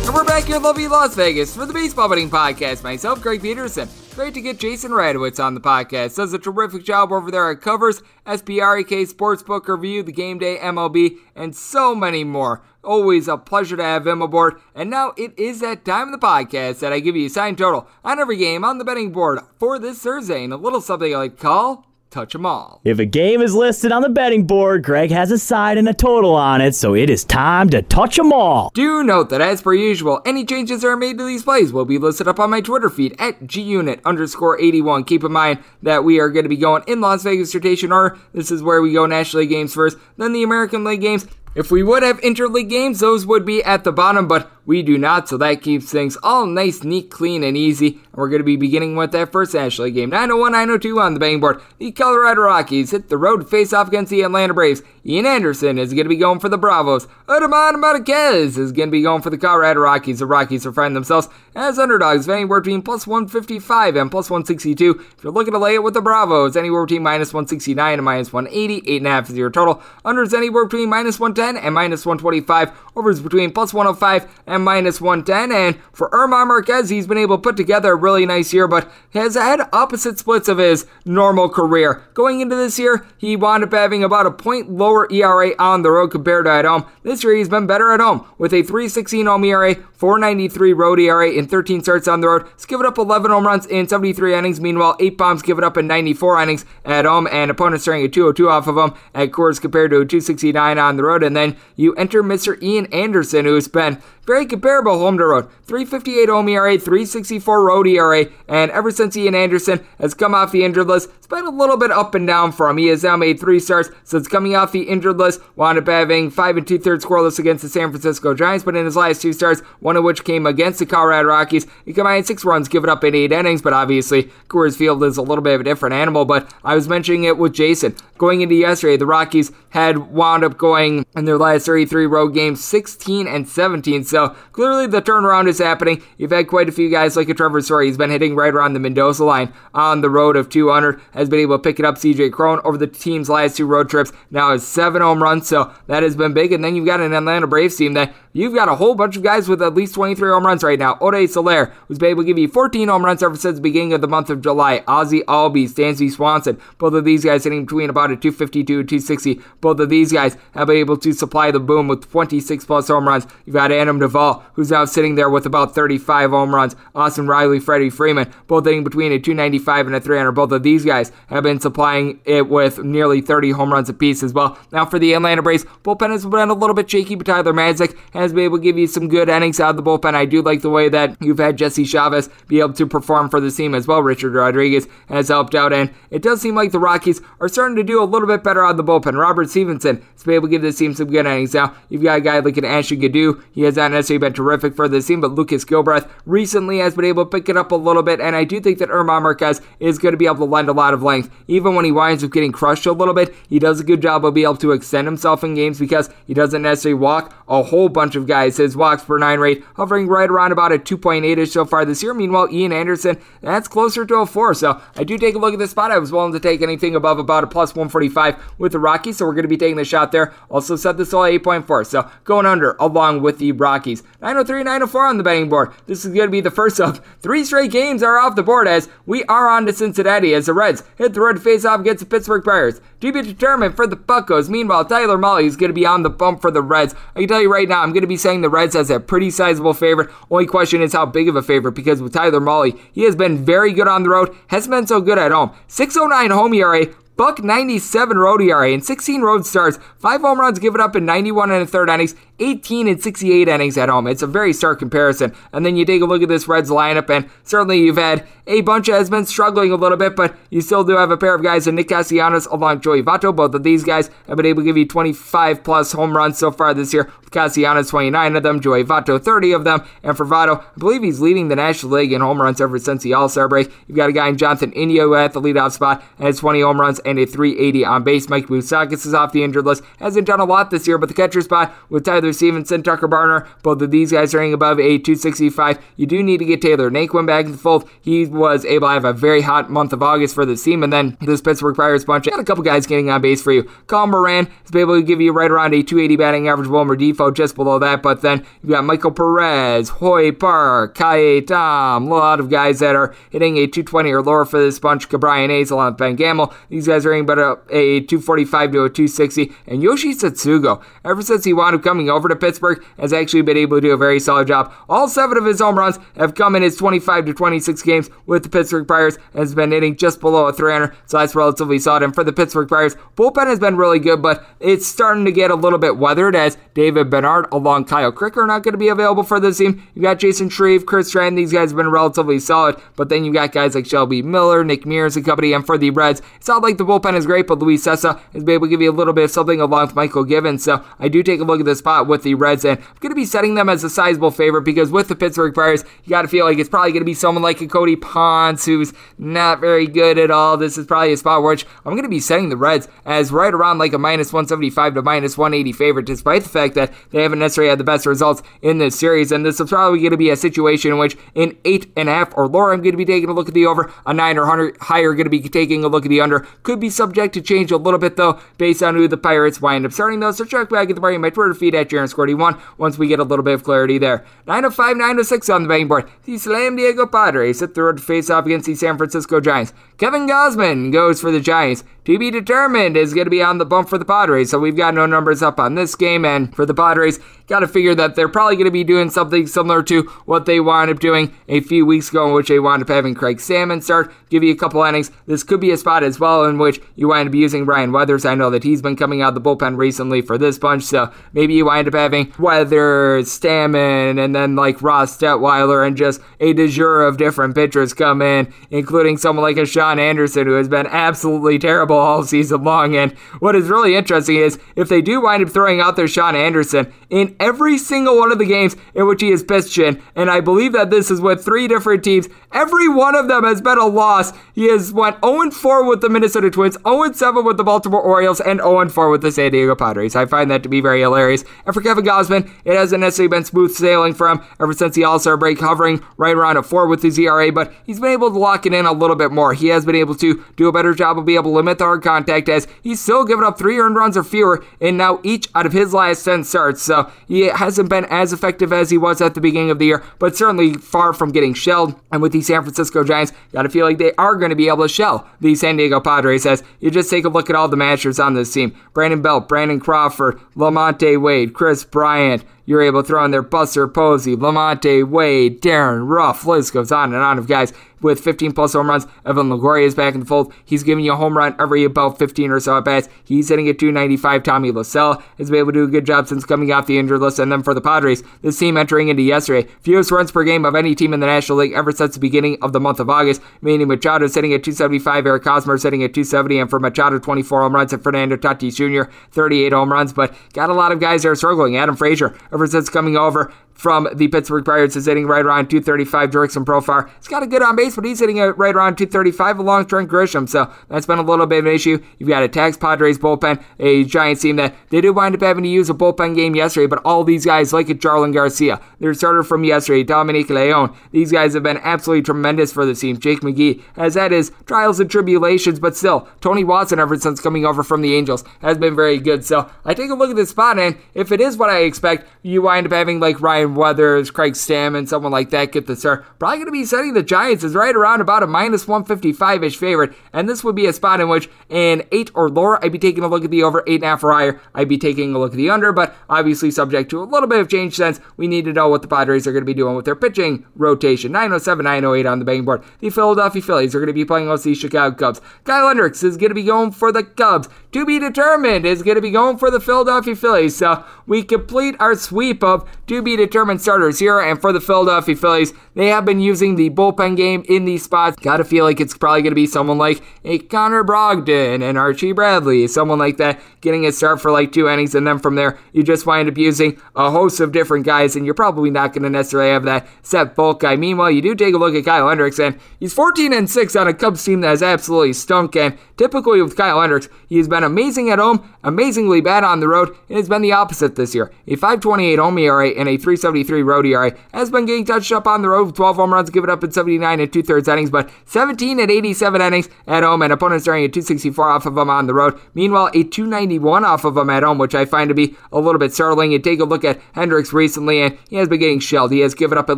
A: And we're back here in lovely Las Vegas for the Baseball Betting Podcast. Myself, Greg Peterson. Great to get Jason Radowitz on the podcast. Does a terrific job over there at Covers, SBREK Sportsbook Review, the Game Day MLB, and so many more. Always a pleasure to have him aboard. And now it is that time of the podcast that I give you a sign total on every game on the betting board for this Thursday and a little something I like call touch them all.
B: If a game is listed on the betting board, Greg has a side and a total on it, so it is time to touch them all.
A: Do note that as per usual, any changes that are made to these plays will be listed up on my Twitter feed at gunit underscore 81. Keep in mind that we are going to be going in Las Vegas rotation order. This is where we go National League games first, then the American League games. If we would have interleague games, those would be at the bottom, but We do not, so that keeps things all nice, neat, clean, and easy. And we're going to be beginning with that first League game. 901 902 on the betting board. The Colorado Rockies hit the road face off against the Atlanta Braves. Ian Anderson is going to be going for the Bravos. German Marquez is going to be going for the Colorado Rockies. The Rockies are finding themselves as underdogs, anywhere between plus 155 and plus 162. If you're looking to lay it with the Bravos, anywhere between minus 169 and minus 180. 8.5 is your total. Unders anywhere between minus 110 and minus 125. Overs between plus 105 and minus 110. And for German Marquez, he's been able to put together a really nice year, but has had opposite splits of his normal career. Going into this year, he wound up having about a point lower ERA on the road compared to at home. This year he's been better at home with a 316 home ERA, 493 road ERA in 13 starts on the road. He's given up 11 home runs in 73 innings. Meanwhile, 8 bombs given up in 94 innings at home, and opponents starting a 202 off of him at Coors compared to a 269 on the road. And then you enter Mr. Ian Anderson, who's been very comparable home to road. 358 home ERA, 364 road ERA, and ever since Ian Anderson has come off the injured list, it's been a little bit up and down for him. He has now made three starts since coming off the injured list, wound up having five and two thirds scoreless against the San Francisco Giants, but in his last two starts, one of which came against the Colorado Rockies, he combined six runs, given up in eight innings, but obviously Coors Field is a little bit of a different animal. But I was mentioning it with Jason. Going into yesterday, the Rockies had wound up going in their last 33 road games 16 and 17. So clearly the turnaround is happening. You've had quite a few guys like a Trevor Story. He's been hitting right around the Mendoza line on the road of 200. Has been able to pick it up. CJ Cron over the team's last two road trips now has seven home runs. So that has been big. And then you've got an Atlanta Braves team that you've got a whole bunch of guys with at least 23 home runs right now. Ode Soler, who's been able to give you 14 home runs ever since the beginning of the month of July. Ozzie Albies, Dansby Swanson, both of these guys hitting between about a 252 260. Both of these guys have been able to supply the boom with 26 plus home runs. You've got Adam Duvall, who's now sitting there with about 35 home runs. Austin Riley, Freddie Freeman, both hitting between a 295 and a 300. Both of these guys have been supplying it with nearly 30 home runs apiece as well. Now for the Atlanta Braves, bullpen has been a little bit shaky, but Tyler Matzek has been able to give you some good innings out of the bullpen. I do like the way that you've had Jesse Chavez be able to perform for the team as well. Richard Rodriguez has helped out, and it does seem like the Rockies are starting to do a little bit better out of the bullpen. Robert Stephenson has been able to give this team some good innings. Now, you've got a guy like an Ashton Goudeau. He has necessarily been terrific for this team, but Lucas Gilbreath recently has been able to pick it up a little bit, and I do think that German Marquez is going to be able to lend a lot of length. Even when he winds up getting crushed a little bit, he does a good job of being able to extend himself in games because he doesn't necessarily walk a whole bunch of guys. His walks per nine rate hovering right around about a 2.8 ish so far this year. Meanwhile, Ian Anderson, that's closer to a 4. So I do take a look at this spot. I was willing to take anything above about a plus 145 with the Rockies, so we're going to be taking the shot there. Also set this all at 8.4. So going under along with the Rockies. 903 904 on the betting board. This is going to be the first of three straight games are off the board as we are on to Cincinnati as the Reds hit the road to face off against the Pittsburgh Pirates. To be determined for the Buccos. Meanwhile, Tyler Mahle is going to be on the bump for the Reds. I can tell you right now, I'm going to be saying the Reds as a pretty sizable favorite. Only question is how big of a favorite because with Tyler Mahle, he has been very good on the road, hasn't been so good at home. 609 home ERA, Buck 97 road ERA and 16 road starts, 5 home runs given up in 91 and a third innings, 18 and 68 innings at home. It's a very stark comparison. And then you take a look at this Reds lineup, and certainly you've had a bunch that has been struggling a little bit, but you still do have a pair of guys in Nick Castellanos along Joey Votto. Both of these guys have been able to give you 25 plus home runs so far this year. Castellanos, 29 of them, Joey Votto, 30 of them. And for Votto, I believe he's leading the National League in home runs ever since the All Star break. You've got a guy in Jonathan India at the leadoff spot, and has 20 home runs and a 380 on base. Mike Moustakas is off the injured list. Hasn't done a lot this year, but the catcher spot with Tyler Stephenson, Tucker Barner, both of these guys are hitting above a 265. You do need to get Taylor Naquin back in the fold. He was able to have a very hot month of August for the team, and then this Pittsburgh Pirates bunch got a couple guys getting on base for you. Colin Moran has been able to give you right around a 280 batting average. Wilmer Difo just below that, but then you've got Michael Perez, Hoy Park, Ka'ai Tom, a lot of guys that are hitting a 220 or lower for this bunch. Brian Hayes along with Ben Gamel. These guys are hitting about a 245 to a 260. And Yoshi Tsutsugo, ever since he wound up coming over to Pittsburgh, has actually been able to do a very solid job. All seven of his home runs have come in his 25 to 26 games with the Pittsburgh Pirates and has been hitting just below a 300. So that's relatively solid. And for the Pittsburgh Pirates, bullpen has been really good, but it's starting to get a little bit weathered as David Bednar along Kyle Crick are not going to be available for this team. You've got Chasen Shreve, Chris Stratton. These guys have been relatively solid, but then you've got guys like Shelby Miller, Nick Mears, and company. And for the Reds, it's not like the bullpen is great, but Luis Cessa has been able to give you a little bit of something along with Mychal Givens. So I do take a look at this spot with the Reds, and I'm going to be setting them as a sizable favorite because with the Pittsburgh Pirates, you got to feel like it's probably going to be someone like a Cody Ponce who's not very good at all. This is probably a spot which I'm going to be setting the Reds as right around like a minus 175 to minus 180 favorite, despite the fact that they haven't necessarily had the best results in this series. And this is probably going to be a situation in which in eight and a half or lower, I'm going to be taking a look at the over. A nine or higher, going to be taking a look at the under. Could be subject to change a little bit though, based on who the Pirates wind up starting though. So check back at the party my Twitter feed at gunit underscore 81 once we get a little bit of clarity there. 905, 906 on the betting board. The Slam Diego Padres road to face off against the San Francisco Giants. Kevin Gausman goes for the Giants. To be determined is going to be on the bump for the Padres, so we've got no numbers up on this game. And for the Padres, got to figure that they're probably going to be doing something similar to what they wound up doing a few weeks ago, in which they wound up having Craig Stammen start, give you a couple innings. This could be a spot as well in which you wind up using Ryan Weathers. I know that he's been coming out of the bullpen recently for this bunch, so maybe you wind up having Weathers, Stammen, and then like Ross Detwiler, and just a de jour of different pitchers come in, including someone like a Shaun Anderson, who has been absolutely terrible all season long. And what is really interesting is if they do wind up throwing out their Shaun Anderson in every single one of the games in which he has pitched in, and I believe that this is with three different teams, every one of them has been a loss. He has went 0-4 with the Minnesota Twins, 0-7 with the Baltimore Orioles, and 0-4 with the San Diego Padres. I find that to be very hilarious. And for Kevin Gausman, it hasn't necessarily been smooth sailing for him ever since the All-Star break, hovering right around a 4 with his ERA, but he's been able to lock it in a little bit more. He has been able to do a better job of being able to limit the hard contact as he's still given up three earned runs or fewer in now each out of his last 10 starts. So he hasn't been as effective as he was at the beginning of the year, but certainly far from getting shelled. And with the San Francisco Giants, got to feel like they are going to be able to shell the San Diego Padres as you just take a look at all the matchers on this team. Brandon Belt, Brandon Crawford, Lamonte Wade, Kris Bryant, you're able to throw in there Buster Posey, Lamonte Wade, Darin Ruf. List goes on and on of guys with 15 plus home runs. Evan Longoria is back in the fold. He's giving you a home run every about 15 or so at bats. He's hitting at 295. Tommy La Stella has been able to do a good job since coming off the injured list. And then for the Padres, this team entering into yesterday, fewest runs per game of any team in the National League ever since the beginning of the month of August. Manny Machado sitting at 275, Eric Hosmer sitting at 270, and for Machado, 24 home runs, and Fernando Tatis Jr., 38 home runs. But got a lot of guys there struggling. Adam Frazier, ever since coming over from the Pittsburgh Pirates is hitting right around 235. Jurickson Profar, he's got a good on base, but he's hitting it right around 235 along Trent Grisham. So that's been a little bit of an issue. You've got a tax Padres bullpen, a Giants team that they did wind up having to use a bullpen game yesterday, but all these guys, like a Jarlin Garcia, their starter from yesterday, Dominic Leone, these guys have been absolutely tremendous for the team. Jake McGee has had his trials and tribulations, but still, Tony Watson, ever since coming over from the Angels, has been very good. So I take a look at this spot, and if it is what I expect, you wind up having like Ryan Weathers, Craig Stammen, someone like that get the start. Probably going to be setting the Giants is right around about a minus 155 ish favorite, and this would be a spot in which in eight or lower, I'd be taking a look at the over eight and a half or higher. I'd be taking a look at the under, but obviously subject to a little bit of change since we need to know what the Padres are going to be doing with their pitching rotation. 907, 908 on the betting board. The Philadelphia Phillies are going to be playing against the Chicago Cubs. Kyle Hendricks is going to be going for the Cubs. To be determined is going to be going for the Philadelphia Phillies. So we complete our sweep of to be determined starters here. And for the Philadelphia Phillies, they have been using the bullpen game in these spots. Gotta feel like it's probably to be someone like a Connor Brogdon and Archie Bradley, someone like that, getting a start for like two innings. And then from there, you just wind up using a host of different guys, and you're probably not to necessarily have that set bulk guy. Meanwhile, you do take a look at Kyle Hendricks, and he's 14 and 6 on a Cubs team that has absolutely stunk. And typically with Kyle Hendricks, he's been amazing at home, amazingly bad on the road, and it's been the opposite this year. A 528 home ERA and a 373 road ERA has been getting touched up on the road 12 home runs given up in 79 and two thirds innings, but 17 and 87 innings at home, and opponents starting at 264 off of him on the road. Meanwhile, a 291 off of him at home, which I find to be a little bit startling. And take a look at Hendricks recently, and he has been getting shelled. He has given up at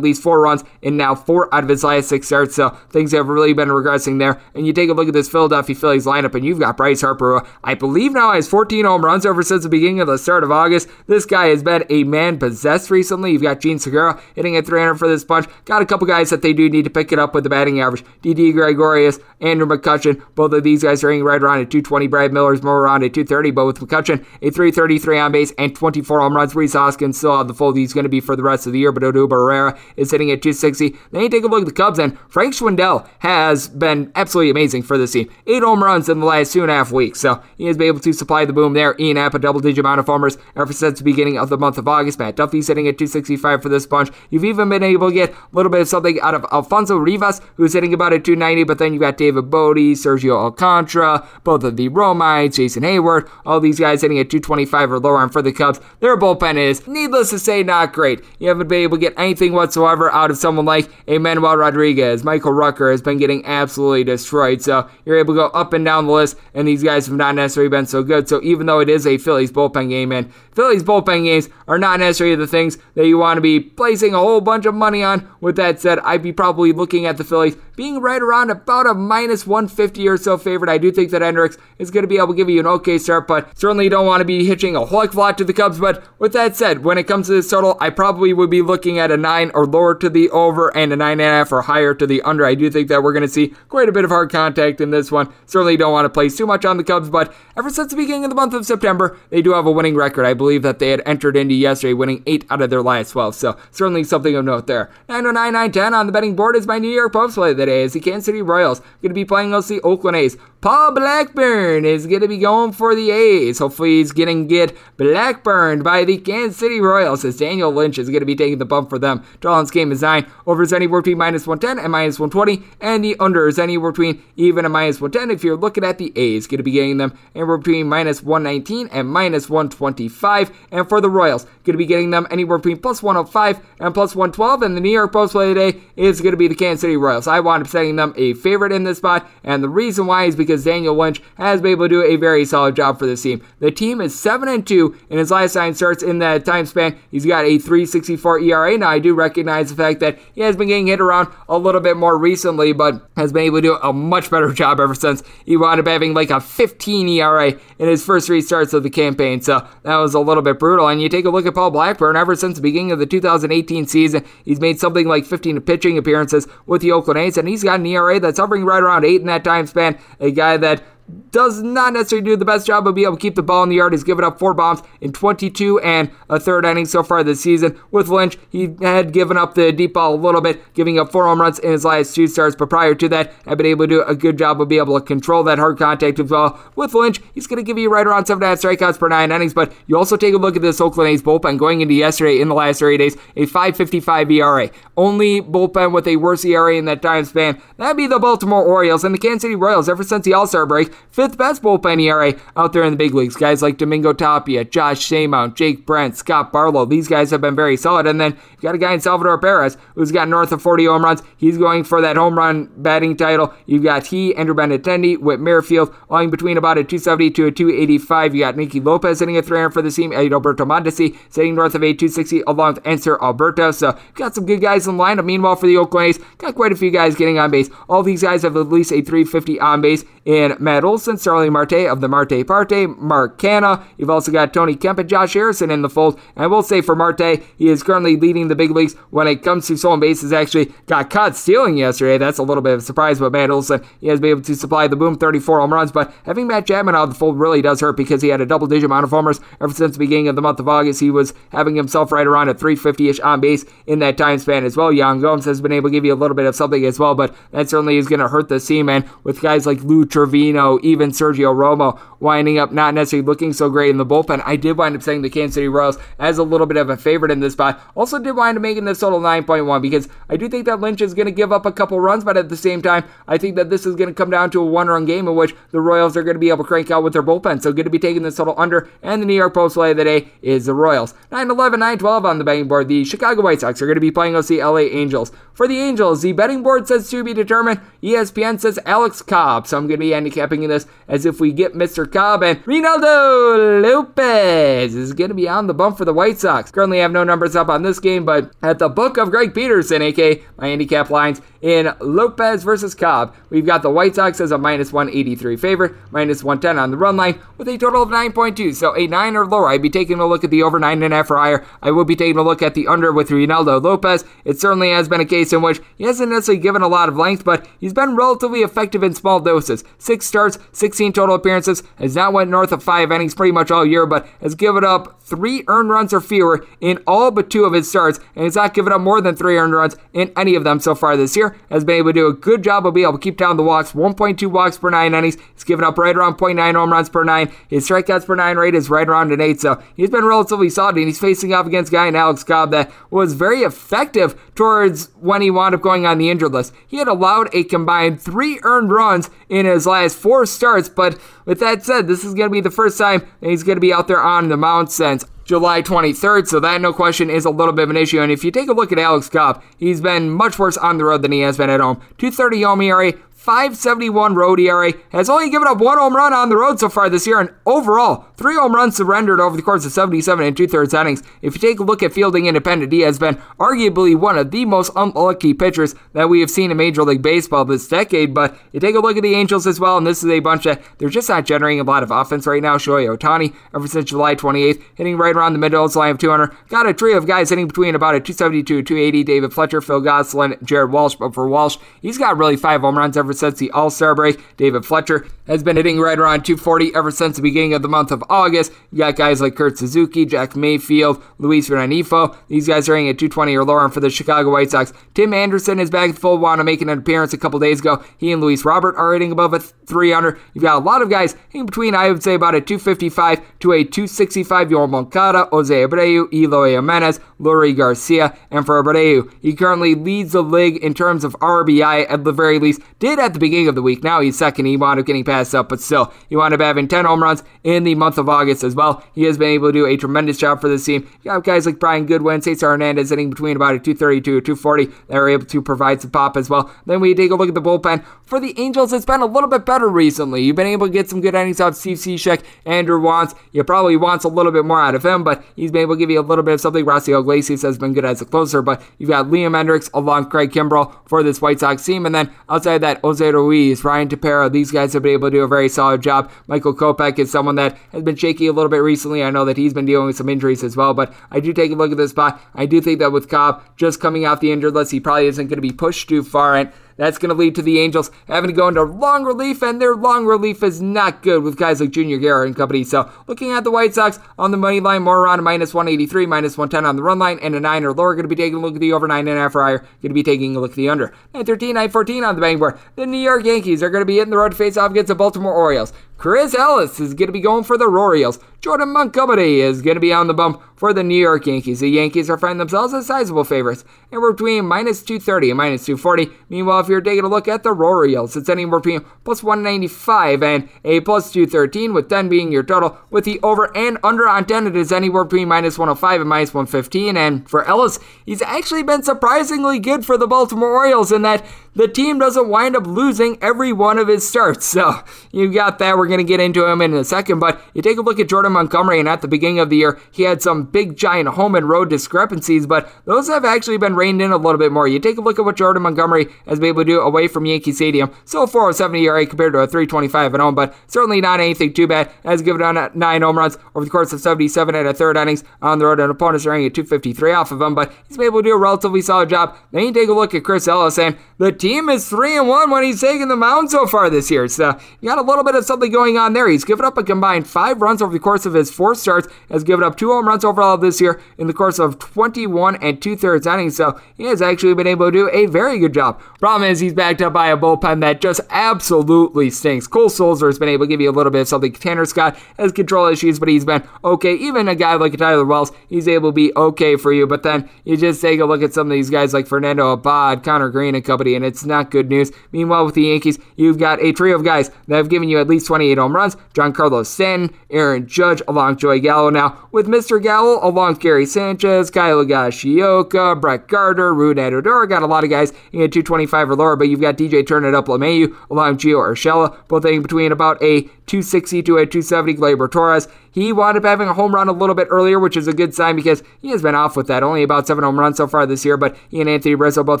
A: least four runs in now four out of his last six starts, so things have really been regressing there. And you take a look at this Philadelphia Phillies lineup, and you've got Bryce Harper, I believe now has 14 home runs over since the beginning of the start of August. This guy has been a man possessed recently. You've got Jean Segura hitting at 300 for this bunch. Got a couple guys that they do need to pick it up with the batting average. Didi Gregorius, Andrew McCutchen. Both of these guys are hitting right around at 220. Brad Miller's more around at 230, but with McCutchen, a 333 on base and 24 home runs. Rhys Hoskins still on the fold. He's going to be for the rest of the year, but Odubel Herrera is hitting at 260. Then you take a look at the Cubs, and Frank Schwindel has been absolutely amazing for this team. Eight home runs in the last two and a half weeks, so he has been able to supply the boom there. Ian Happ, a double digit amount of homers ever since the beginning of the month of August. Matt Duffy's hitting at 265 for this bunch. You've even been able to get a little bit of something out of Alfonso Rivas, who's hitting about at 290, but then you got David Bote, Sergio Alcantara, both of the Romites, Jason Heyward, all these guys hitting at 225 or lower. And for the Cubs, their bullpen is, needless to say, not great. You haven't been able to get anything whatsoever out of someone like Emmanuel Rodriguez. Michael Rucker has been getting absolutely destroyed. So you're able to go up and down the list, and these guys have not necessarily been so good. So even though it is a Phillies bullpen game, and Phillies bullpen games are not necessarily the things that you want to be placing a whole bunch of money on. With that said, I'd be probably looking at the Phillies being right around about a minus 150 or so favorite. I do think that Hendricks is going to be able to give you an okay start, but certainly don't want to be hitching a whole lot to the Cubs. But with that said, when it comes to this total, I probably would be looking at a 9 or lower to the over and a 9.5 or higher to the under. I do think that we're going to see quite a bit of hard contact in this one. Certainly don't want to place too much on the Cubs, but ever since the beginning of the month of September, they do have a winning record. I believe that they had entered into yesterday winning 8 out of their last 12, so certainly something of note there. 909 910 on the betting board is my New York Post play today as the Kansas City Royals going to be playing against the Oakland A's. Paul Blackburn is going to be going for the A's. Hopefully, he's going to get Blackburned by the Kansas City Royals as Daniel Lynch is going to be taking the bump for them. Total game is 9. Over is anywhere between minus 110 and minus 120, and the under is anywhere between even and minus 110. If you're looking at the A's, going to be getting them anywhere between minus 119 and minus 125. And for the Royals, going to be getting them anywhere between plus 105 and plus 112. And the New York Post play today is going to be the Kansas City Royals. I wound up setting them a favorite in this spot, and the reason why is because Daniel Lynch has been able to do a very solid job for this team. The team is 7 and 2 in his last nine starts in that time span. He's got a 364 ERA. Now, I do recognize the fact that he has been getting hit around a little bit more recently, but has been able to do a much better (laughs) job ever since he wound up having like a 15 ERA in his first three starts of the campaign. So that was a little bit brutal. And you take a look at Paul Blackburn, ever since the beginning of the 2018 season, he's made something like 15 pitching appearances with the Oakland A's, and he's got an ERA that's hovering right around 8 in that time span. A guy that does not necessarily do the best job of being able to keep the ball in the yard. He's given up four bombs in 22 and a third inning so far this season. With Lynch, he had given up the deep ball a little bit, giving up four home runs in his last two starts. But prior to that, had been able to do a good job of being able to control that hard contact as well. With Lynch, he's going to give you right around seven and a half strikeouts per nine innings. But you also take a look at this Oakland A's bullpen going into yesterday in the last 30 days, a 5.55 ERA. Only bullpen with a worse ERA in that time span. That'd be the Baltimore Orioles and the Kansas City Royals ever since the All Star break. Fifth best bullpen ERA out there in the big leagues. Guys like Domingo Tapia, Josh Staumont, Jake Brentz, Scott Barlow. These guys have been very solid. And then you've got a guy in Salvador Perez who's got north of 40 home runs. He's going for that home run batting title. You've got he, Andrew Benintendi, Whit Merrifield, lying between about a 270 to a 285. You got Nicky Lopez hitting a 300 for the team. Adalberto Mondesi sitting north of a 260 along with Hanser Alberto. So you've got some good guys in lineup. Meanwhile, for the Oakland A's, got quite a few guys getting on base. All these guys have at least a 350 on base in Matt Olson, Starling Marte of the Marte Parte, Mark Canha. You've also got Tony Kemp and Josh Harrison in the fold. And I will say for Marte, he is currently leading the big leagues when it comes to stolen bases. Actually got caught stealing yesterday. That's a little bit of a surprise, but Matt Olson, he has been able to supply the boom 34 home runs. But having Matt Chapman out of the fold really does hurt because he had a double digit amount of homers ever since the beginning of the month of August. He was having himself right around a 350 ish on base in that time span as well. Yan Gomes has been able to give you a little bit of something as well, but that certainly is going to hurt the team. And with guys like Lou Trivino, even Sergio Romo winding up not necessarily looking so great in the bullpen, I did wind up saying the Kansas City Royals as a little bit of a favorite in this spot. Also, did wind up making this total 9.1 because I do think that Lynch is going to give up a couple runs, but at the same time, I think that this is going to come down to a one run game in which the Royals are going to be able to crank out with their bullpen. So, good to be taking this total under. And the New York Post play of the day is the Royals. 9 11, 9 12 on the betting board. The Chicago White Sox are going to be playing the LA Angels. For the Angels, the betting board says to be determined. ESPN says Alex Cobb. So I'm going to be handicapping this as if we get Mr. Cobb and Reynaldo Lopez is going to be on the bump for the White Sox. Currently have no numbers up on this game, but at the book of Greg Peterson, aka my handicap lines, in Lopez versus Cobb, we've got the White Sox as a minus 183 favorite, minus 110 on the run line, with a total of 9.2. So a 9 or lower. I'd be taking a look at the over 9.5 or higher. I will be taking a look at the under with Reynaldo Lopez. It certainly has been a case in which he hasn't necessarily given a lot of length, but he's been relatively effective in small doses. Six starts, 16 total appearances, has not went north of five innings pretty much all year, but has given up three earned runs or fewer in all but two of his starts, and has not given up more than three earned runs in any of them so far this year. Has been able to do a good job of being able to keep down the walks, 1.2 walks per nine innings. He's given up right around 0.9 home runs per nine. His strikeouts per nine rate is right around an eight, so he's been relatively solid, and he's facing off against guy in Alex Cobb that was very effective towards when he wound up going on the injured list. He had allowed a combined three earned runs in his last four starts, but with that said, this is going to be the first time he's going to be out there on the mound since July 23rd, so that no question is a little bit of an issue. And if you take a look at Alex Cobb, he's been much worse on the road than he has been at home. 230 home ERA, 571 road ERA, has only given up one home run on the road so far this year, and overall, three home runs surrendered over the course of 77 and two thirds innings. If you take a look at fielding independent, he has been arguably one of the most unlucky pitchers that we have seen in Major League Baseball this decade. But you take a look at the Angels as well, and this is a bunch that they're just not generating a lot of offense right now. Shohei Ohtani, ever since July 28th, hitting right around the middle of line of 200. Got a trio of guys hitting between about a 272 280. David Fletcher, Phil Gosselin, Jared Walsh. But for Walsh, he's got really five home runs ever since the All Star break. David Fletcher has been hitting right around 240 ever since the beginning of the month of August. You got guys like Kurt Suzuki, Jack Mayfield, Luis Rengifo. These guys are hitting at 220 or lower. For the Chicago White Sox, Tim Anderson is back at full want to making an appearance a couple days ago. He and Luis Robert are hitting above a 300. You've got a lot of guys in between, I would say, about a 255 to a 265. Yoel Moncada, Jose Abreu, Eloy Jimenez, Leury Garcia, and for Abreu, he currently leads the league in terms of RBI at the very least. Did at the beginning of the week. Now he's second. He wound up getting passed up, but still, he wound up having 10 home runs in the month of August as well. He has been able to do a tremendous job for this team. You got guys like Brian Goodwin, Cesar Hernandez hitting between about a 232 240 that are able to provide some pop as well. Then we take a look at the bullpen. For the Angels, it's been a little bit better recently. You've been able to get some good innings out of Steve Cishek, Andrew Wantz. You probably wants a little bit more out of him, but he's been able to give you a little bit of something. Raisel Iglesias has been good as a closer, but you've got Liam Hendriks along Craig Kimbrel for this White Sox team. And then outside that, Jose Ruiz, Ryan Tepera, these guys have been able to do a very solid job. Michael Kopech is someone that has been shaky a little bit recently. I know that he's been dealing with some injuries as well, but I do take a look at this spot. I do think that with Cobb just coming off the injured list, he probably isn't going to be pushed too far. And that's going to lead to the Angels having to go into long relief, and their long relief is not good with guys like Junior Guerra and company. So, looking at the White Sox on the money line, more around minus 183, minus 110 on the run line, and a 9 or lower. Going to be taking a look at the over 9.5 or higher. Going to be taking a look at the under. 913, 914 on the bang board. The New York Yankees are going to be hitting the road to face off against the Baltimore Orioles. Chris Ellis is going to be going for the Royals. Jordan Montgomery is going to be on the bump for the New York Yankees. The Yankees are finding themselves as sizable favorites, and we're between minus 230 and minus 240. Meanwhile, if you're taking a look at the Royals, it's anywhere between plus 195 and a plus 213, with 10 being your total. With the over and under on 10, it is anywhere between minus 105 and minus 115. And for Ellis, he's actually been surprisingly good for the Baltimore Orioles in that the team doesn't wind up losing every one of his starts. So you got that. We're going to get into him in a second. But you take a look at Jordan Montgomery, and at the beginning of the year, he had some big, giant home and road discrepancies, but those have actually been reined in a little bit more. You take a look at what Jordan Montgomery has been able to do away from Yankee Stadium. So a 407 ERA compared to a 325 at home, but certainly not anything too bad. Has given out nine home runs over the course of 77 and a third innings on the road, and opponents are at 253 off of him, but he's been able to do a relatively solid job. Then you take a look at Chris Ellis, and the team is three and one when he's taken the mound so far this year. So you uh, got a little bit of something going on there. He's given up a combined five runs over the course of his four starts. Has given up two home runs overall this year in the course of 21 and two thirds innings. So he has actually been able to do a very good job. Problem is he's backed up by a bullpen that just absolutely stinks. Cole Sulser has been able to give you a little bit of something. Tanner Scott has control issues, but he's been okay. Even a guy like Tyler Wells, he's able to be okay for you. But then you just take a look at some of these guys like Fernando Abad, Conner Greene, and company, and it's not good news. Meanwhile, with the Yankees, you've got a trio of guys that have given you at least 28 home runs Giancarlo Stanton, Aaron Judge, along Joey Gallo. Now, with Mr. Gallo, along Gary Sanchez, Kyle Higashioka, Brett Gardner, Rougned Odor, got a lot of guys in 225 or lower, but you've got DJ Turn It Up LeMahieu, along Gio Urshela, both hitting between about a 260 to a 270. Gleyber Torres, he wound up having a home run a little bit earlier, which is a good sign because he has been off with that. Only about seven home runs so far this year, but he and Anthony Rizzo both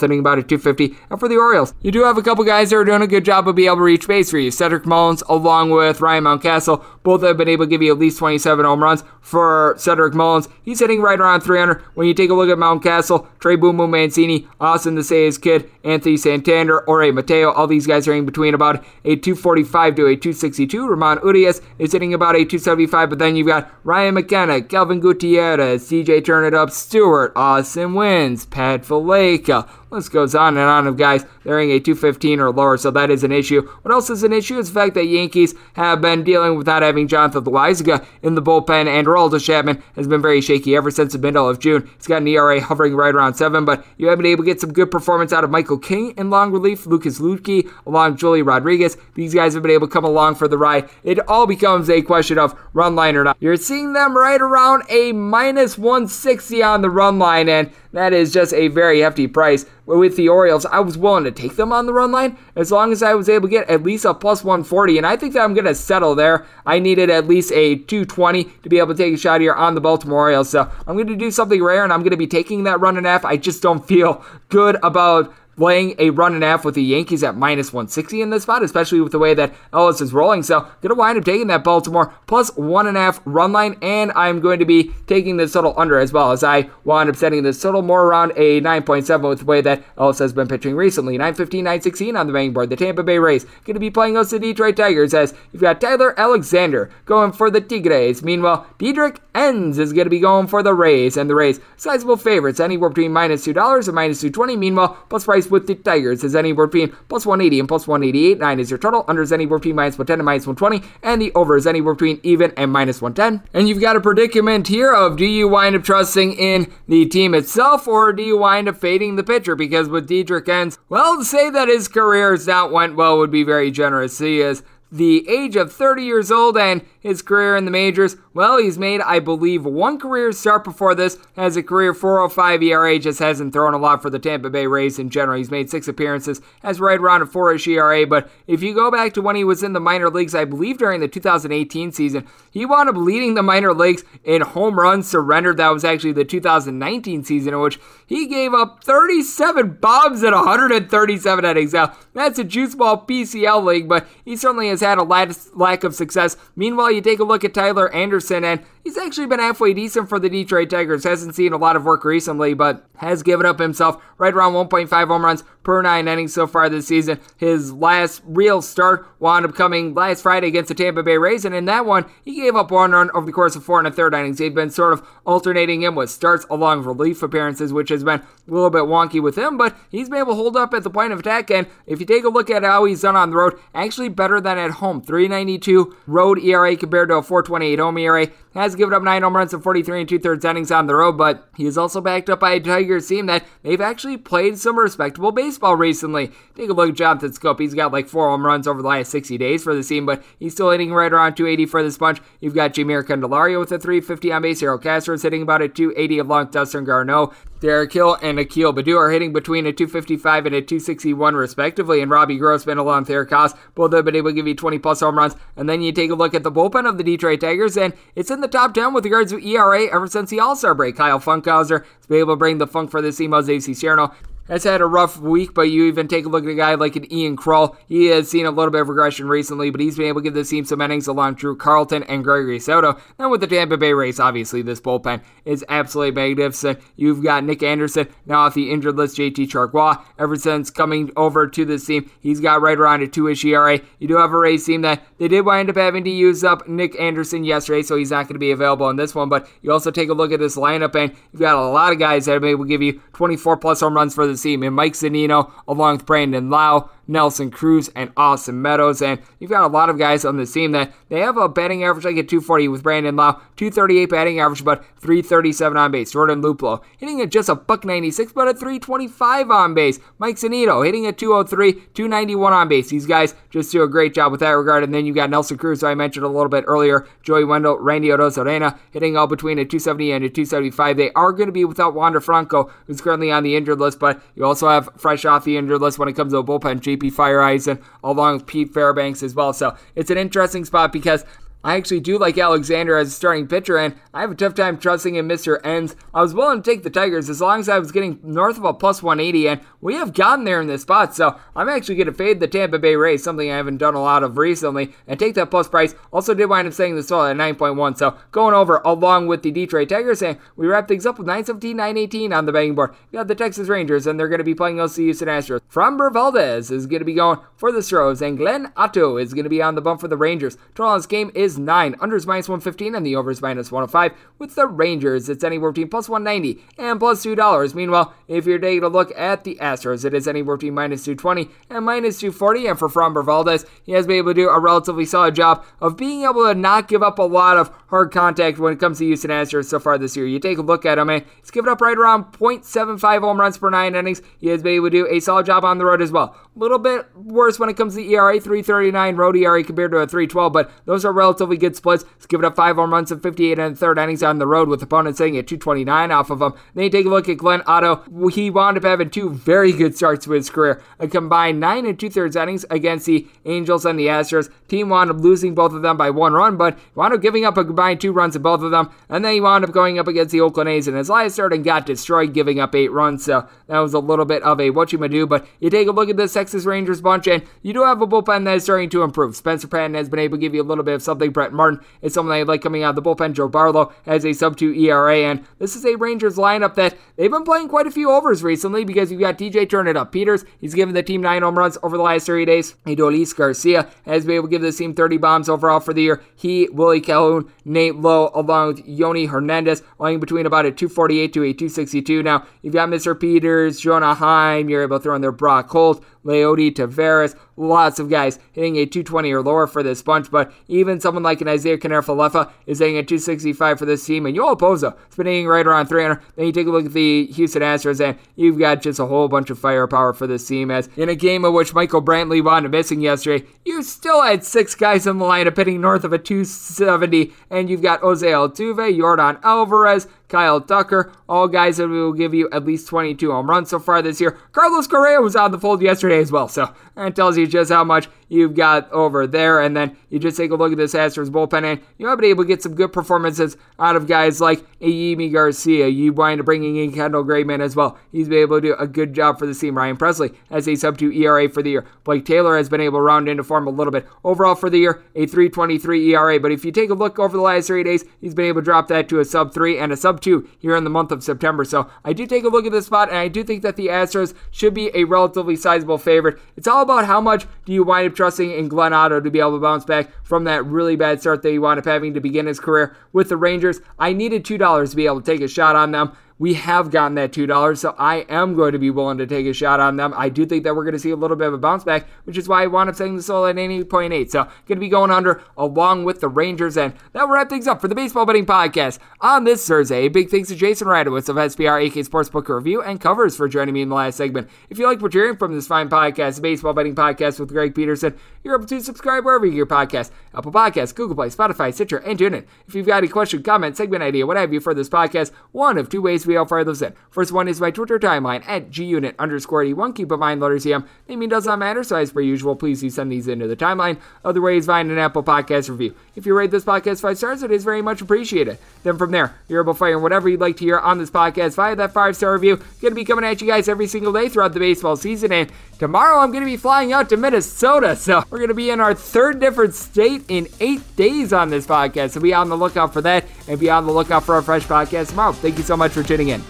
A: hitting about a 250. And for the Orioles, you do have a couple guys that are doing a good job of being able to reach base for you. Cedric Mullins, along with Ryan Mountcastle, both have been able to give you at least 27 home runs. For Cedric Mullins, he's hitting right around 300. When you take a look at Mountcastle, Trey Boom Boom Mancini, Austin the Say's kid, Anthony Santander, Jorge Mateo, all these guys are in between about a 245 to a 262. Ramon Urias is hitting about a 275, but then you've got Ryan McKenna, Kelvin Gutierrez, CJ Turn It Up Stewart, Austin Wynns, Pat Valaika, List goes on and on of guys they're a 215 or lower, so that is an issue. What else is an issue is the fact that Yankees have been dealing with not having Jonathan Loáisiga in the bullpen, and Aroldis Chapman has been very shaky ever since the middle of June. He's got an ERA hovering right around 7, but you have been able to get some good performance out of Michael King in long relief, Lucas Luetge, along Joely Rodriguez. These guys have been able to come along for the ride. It all becomes a question of run line or not. You're seeing them right around a minus 160 on the run line, and that is just a very hefty price. With the Orioles, I was willing to take them on the run line as long as I was able to get at least a plus 140, and I think that I'm going to settle there. I needed at least a 220 to be able to take a shot here on the Baltimore Orioles, so I'm going to do something rare, and I'm going to be taking that run and half. I just don't feel good about laying a run and a half with the Yankees at minus 160 in this spot, especially with the way that Ellis is rolling. So, going to wind up taking that Baltimore plus one and a half run line, and I'm going to be taking this total under as well as I wind up setting this total more around a 9.7 with the way that Ellis has been pitching recently. 915, 916 on the betting board. The Tampa Bay Rays going to be playing us the Detroit Tigers as you've got Tyler Alexander going for the Tigres. Meanwhile, Dietrich Enns is going to be going for the Rays, and the Rays sizable favorites anywhere between minus two dollars and minus two twenty. Meanwhile, plus price with the Tigers is anywhere between plus 180 and plus 188. 9 is your total. Under is anywhere between minus 110 and minus 120. And the over is anywhere between even and minus 110. And you've got a predicament here of do you wind up trusting in the team itself or do you wind up fading the pitcher? Because with Diedrich Ends, well, to say that his career has not went well would be very generous. He is the age of 30 years old and his career in the majors, well, he's made, I believe, one career start before this, has a career 405 ERA, just hasn't thrown a lot for the Tampa Bay Rays in general. He's made six appearances, has right around a 4 ish ERA, but if you go back to when he was in the minor leagues, I believe during the 2018 season, he wound up leading the minor leagues in home runs surrendered. That was actually the 2019 season in which he gave up 37 bombs in 137 innings. Now, that's a juice ball PCL league, but he certainly has had a lack of success. Meanwhile, you take a look at Tyler Anderson, and he's actually been halfway decent for the Detroit Tigers. Hasn't seen a lot of work recently, but has given up himself right around 1.5 home runs per nine innings so far this season. His last real start wound up coming last Friday against the Tampa Bay Rays, and in that one, he gave up one run over the course of four and a third innings. He'd been sort of alternating him with starts along relief appearances, which has been a little bit wonky with him, but he's been able to hold up at the point of attack. And if you take a look at how he's done on the road, actually better than at home. 392 road ERA a 428 home ERA. Has given up nine home runs in 43 and two thirds innings on the road, but he is also backed up by a Tigers team that they've actually played some respectable baseball recently. Take a look at Jonathan Schoop. He's got like four home runs over the last 60 days for the team, but he's still hitting right around 280 for this bunch. You've got Jeimer Candelario with a 350 on base. Harold Castro is hitting about a 280 along Dustin Garneau. Derek Hill and Akil Baddoo are hitting between a 255 and a 261 respectively, and Robbie Grossman along with Eric Haase both have been able to give you 20 plus home runs. And then you take a look at the bullpen of the Detroit Tigers, and it's in the top 10 with regards to ERA ever since the All Star break. Kyle Funkhouser has been able to bring the funk for the team. Jose Cisnero has had a rough week, but you even take a look at a guy like an Ian Krall. He has seen a little bit of regression recently, but he's been able to give the team some innings along Drew Carlton and Gregory Soto. And with the Tampa Bay Rays, obviously, this bullpen is absolutely magnificent. You've got Nick Anderson now off the injured list, JT Chargois. Ever since coming over to this team, he's got right around a 2 ish ERA. You do have a Rays team that they did wind up having to use up Nick Anderson yesterday, so he's not going to be available in this one. But you also take a look at this lineup, and you've got a lot of guys that have been able to give you 24 plus home runs for the team. And Mike Zunino, along with Brandon Lowe, Nelson Cruz and Austin Meadows. And you've got a lot of guys on this team that they have a batting average like at 240 with Brandon Lowe, 238 batting average, but 337 on base. Jordan Luplow hitting at just a buck 96, but a 325 on base. Mike Zunino hitting at 203, 291 on base. These guys just do a great job with that regard. And then you got Nelson Cruz, who I mentioned a little bit earlier, Joey Wendle, Randy Arozarena hitting all between a 270 and a 275. They are going to be without Wander Franco, who's currently on the injured list, but you also have fresh off the injured list when it comes to a bullpen, JP Feyereisen, along with Pete Fairbanks as well. So it's an interesting spot because I actually do like Alexander as a starting pitcher, and I have a tough time trusting in Mr. Enns. I was willing to take the Tigers as long as I was getting north of a plus 180, and we have gotten there in this spot, so I'm actually going to fade the Tampa Bay Rays, something I haven't done a lot of recently, and take that plus price. Also, did wind up saying this all at 9.1, so going over along with the Detroit Tigers, and we wrap things up with 917, 918 on the betting board. We got the Texas Rangers, and they're going to be playing LC Houston Astros. Framber Valdez is going to be going for the Stros, and Glenn Otto is going to be on the bump for the Rangers. Total on this game is 9. Unders minus 115 and the overs minus 105. With the Rangers, it's anywhere between plus 190 and plus $2. Meanwhile, if you're taking a look at the Astros, it is anywhere between minus 220 and minus 240. And for Framber Valdez, he has been able to do a relatively solid job of being able to not give up a lot of hard contact when it comes to Houston Astros so far this year. You take a look at him, and he's given up right around 0.75 home runs per nine innings. He has been able to do a solid job on the road as well. A little bit worse when it comes to the ERA, 339 road ERA compared to a 312, but those are relatively good splits. He's given up five home runs in 58 and third innings on the road with opponents sitting at 229 off of him. Then you take a look at Glenn Otto. He wound up having two very good starts to his career. A combined nine and two thirds innings against the Angels and the Astros. Team wound up losing both of them by one run, but wound up giving up a combined two runs in both of them. And then he wound up going up against the Oakland A's, and his last start and got destroyed, giving up eight runs. So that was a little bit of a what you do. But you take a look at this Texas Rangers bunch, and you do have a bullpen that is starting to improve. Spencer Patton has been able to give you a little bit of something. Brett Martin is someone I like coming out of the bullpen. Joe Barlow has a sub 2 ERA, and this is a Rangers lineup that they've been playing quite a few overs recently because you've got DJ Turn It Up Peters. He's given the team nine home runs over the last 30 days. Adolis Garcia has been able to give the team 30 bombs overall for the year. He, Willie Calhoun, Nate Lowe, along with Yonny Hernandez, lying between about a 248 to a 262. Now, you've got Mr. Peters, Jonah Heim, you're able to throw in there Brock Holt, Leody Taveras, lots of guys hitting a 220 or lower for this bunch, but even someone like an Isiah Kiner-Falefa is hitting a 265 for this team, and Joel Poza is been hitting right around 300. Then you take a look at the Houston Astros, and you've got just a whole bunch of firepower for this team, as in a game of which Michael Brantley wound up missing yesterday, you still had six guys in the lineup hitting north of a 270, and you've got Jose Altuve, Yordan Alvarez, Kyle Tucker, all guys that will give you at least 22 home runs so far this year. Carlos Correa was on the fold yesterday as well, so that tells you just how much you've got over there. And then you just take a look at this Astros bullpen, and you have been able to get some good performances out of guys like Yimi Garcia. You wind up bringing in Kendall Graveman as well. He's been able to do a good job for the team. Ryan Pressly has a sub 2 ERA for the year. Blake Taylor has been able to round into form a little bit. Overall for the year, a 323 ERA. But if you take a look over the last three days, he's been able to drop that to a sub 3 and a sub 2 here in the month of September. So I do take a look at this spot, and I do think that the Astros should be a relatively sizable favorite. It's all about how much do you wind up trusting in Glenn Otto to be able to bounce back from that really bad start that he wound up having to begin his career with the Rangers. I needed $2 to be able to take a shot on them we have gotten that $2, so I am going to be willing to take a shot on them. I do think that we're going to see a little bit of a bounce back, which is why I wound up setting the sold at 80.8. So, going to be going under along with the Rangers. And that will wrap things up for the Baseball Betting Podcast on this Thursday. Big thanks to Jason Radowitz of SBR AK Sportsbook Review and Covers for joining me in the last segment. If you like what you're hearing from this fine podcast, the Baseball Betting Podcast with Greg Peterson, you're able to subscribe wherever you get your podcast Apple Podcasts, Google Play, Spotify, Stitcher, and TuneIn. If you've got any question, comment, segment idea, what have you for this podcast, one of two ways we all fire those in. First one is my Twitter timeline at gunit underscore 81. Keep in mind, letters EM naming does not matter, so as per usual, please do send these into the timeline. Other ways, find an Apple Podcast review. If you rate this podcast five stars, it is very much appreciated. Then from there, you're able to fire whatever you'd like to hear on this podcast via that five star review. Going to be coming at you guys every single day throughout the baseball season, and tomorrow I'm going to be flying out to Minnesota, so (laughs) we're going to be in our third different state in eight days on this podcast. So be on the lookout for that, and be on the lookout for our fresh podcast tomorrow. Thank you so much for tuning in.